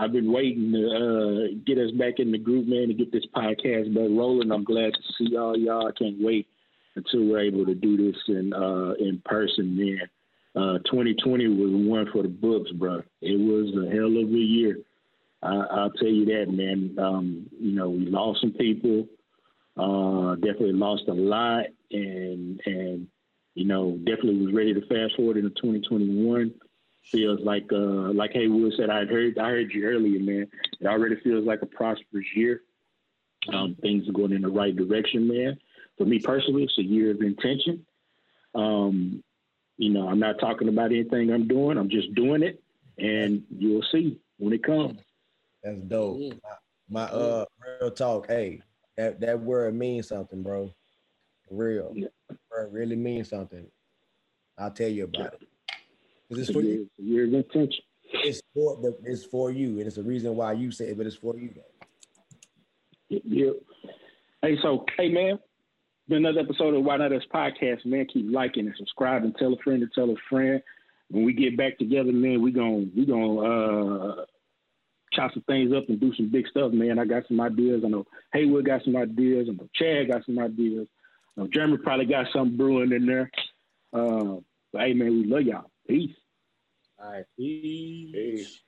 I've been waiting to uh, get us back in the group, man, to get this podcast back rolling. I'm glad to see all y'all. I can't wait until we're able to do this in uh, in person, man. Uh, 2020 was one for the books, bro. It was a hell of a year. I, I'll tell you that, man. Um, you know, we lost some people. Uh, definitely lost a lot, and and you know, definitely was ready to fast forward into 2021. Feels like, uh, like Haywood said, I heard, I heard you earlier, man. It already feels like a prosperous year. Um, things are going in the right direction, man. For me personally, it's a year of intention. Um, you know, I'm not talking about anything I'm doing. I'm just doing it, and you'll see when it comes. That's dope. Yeah. My uh real talk, hey, that, that word means something, bro. Real. Yeah. Word really means something. I'll tell you about it. It's it's for you. it's a year intention. It's for the, it's for you, and it's a reason why you say it, but it's for you. Yeah. Hey, so hey man, been another episode of Why Not Us podcast, man. Keep liking and subscribing. Tell a friend to tell a friend. When we get back together, man, we gon' we gonna uh chop some things up and do some big stuff, man. I got some ideas. I know Haywood got some ideas. I know Chad got some ideas. I know Jeremy probably got something brewing in there. Uh, but hey man, we love y'all. Peace. all right, peace. Peace.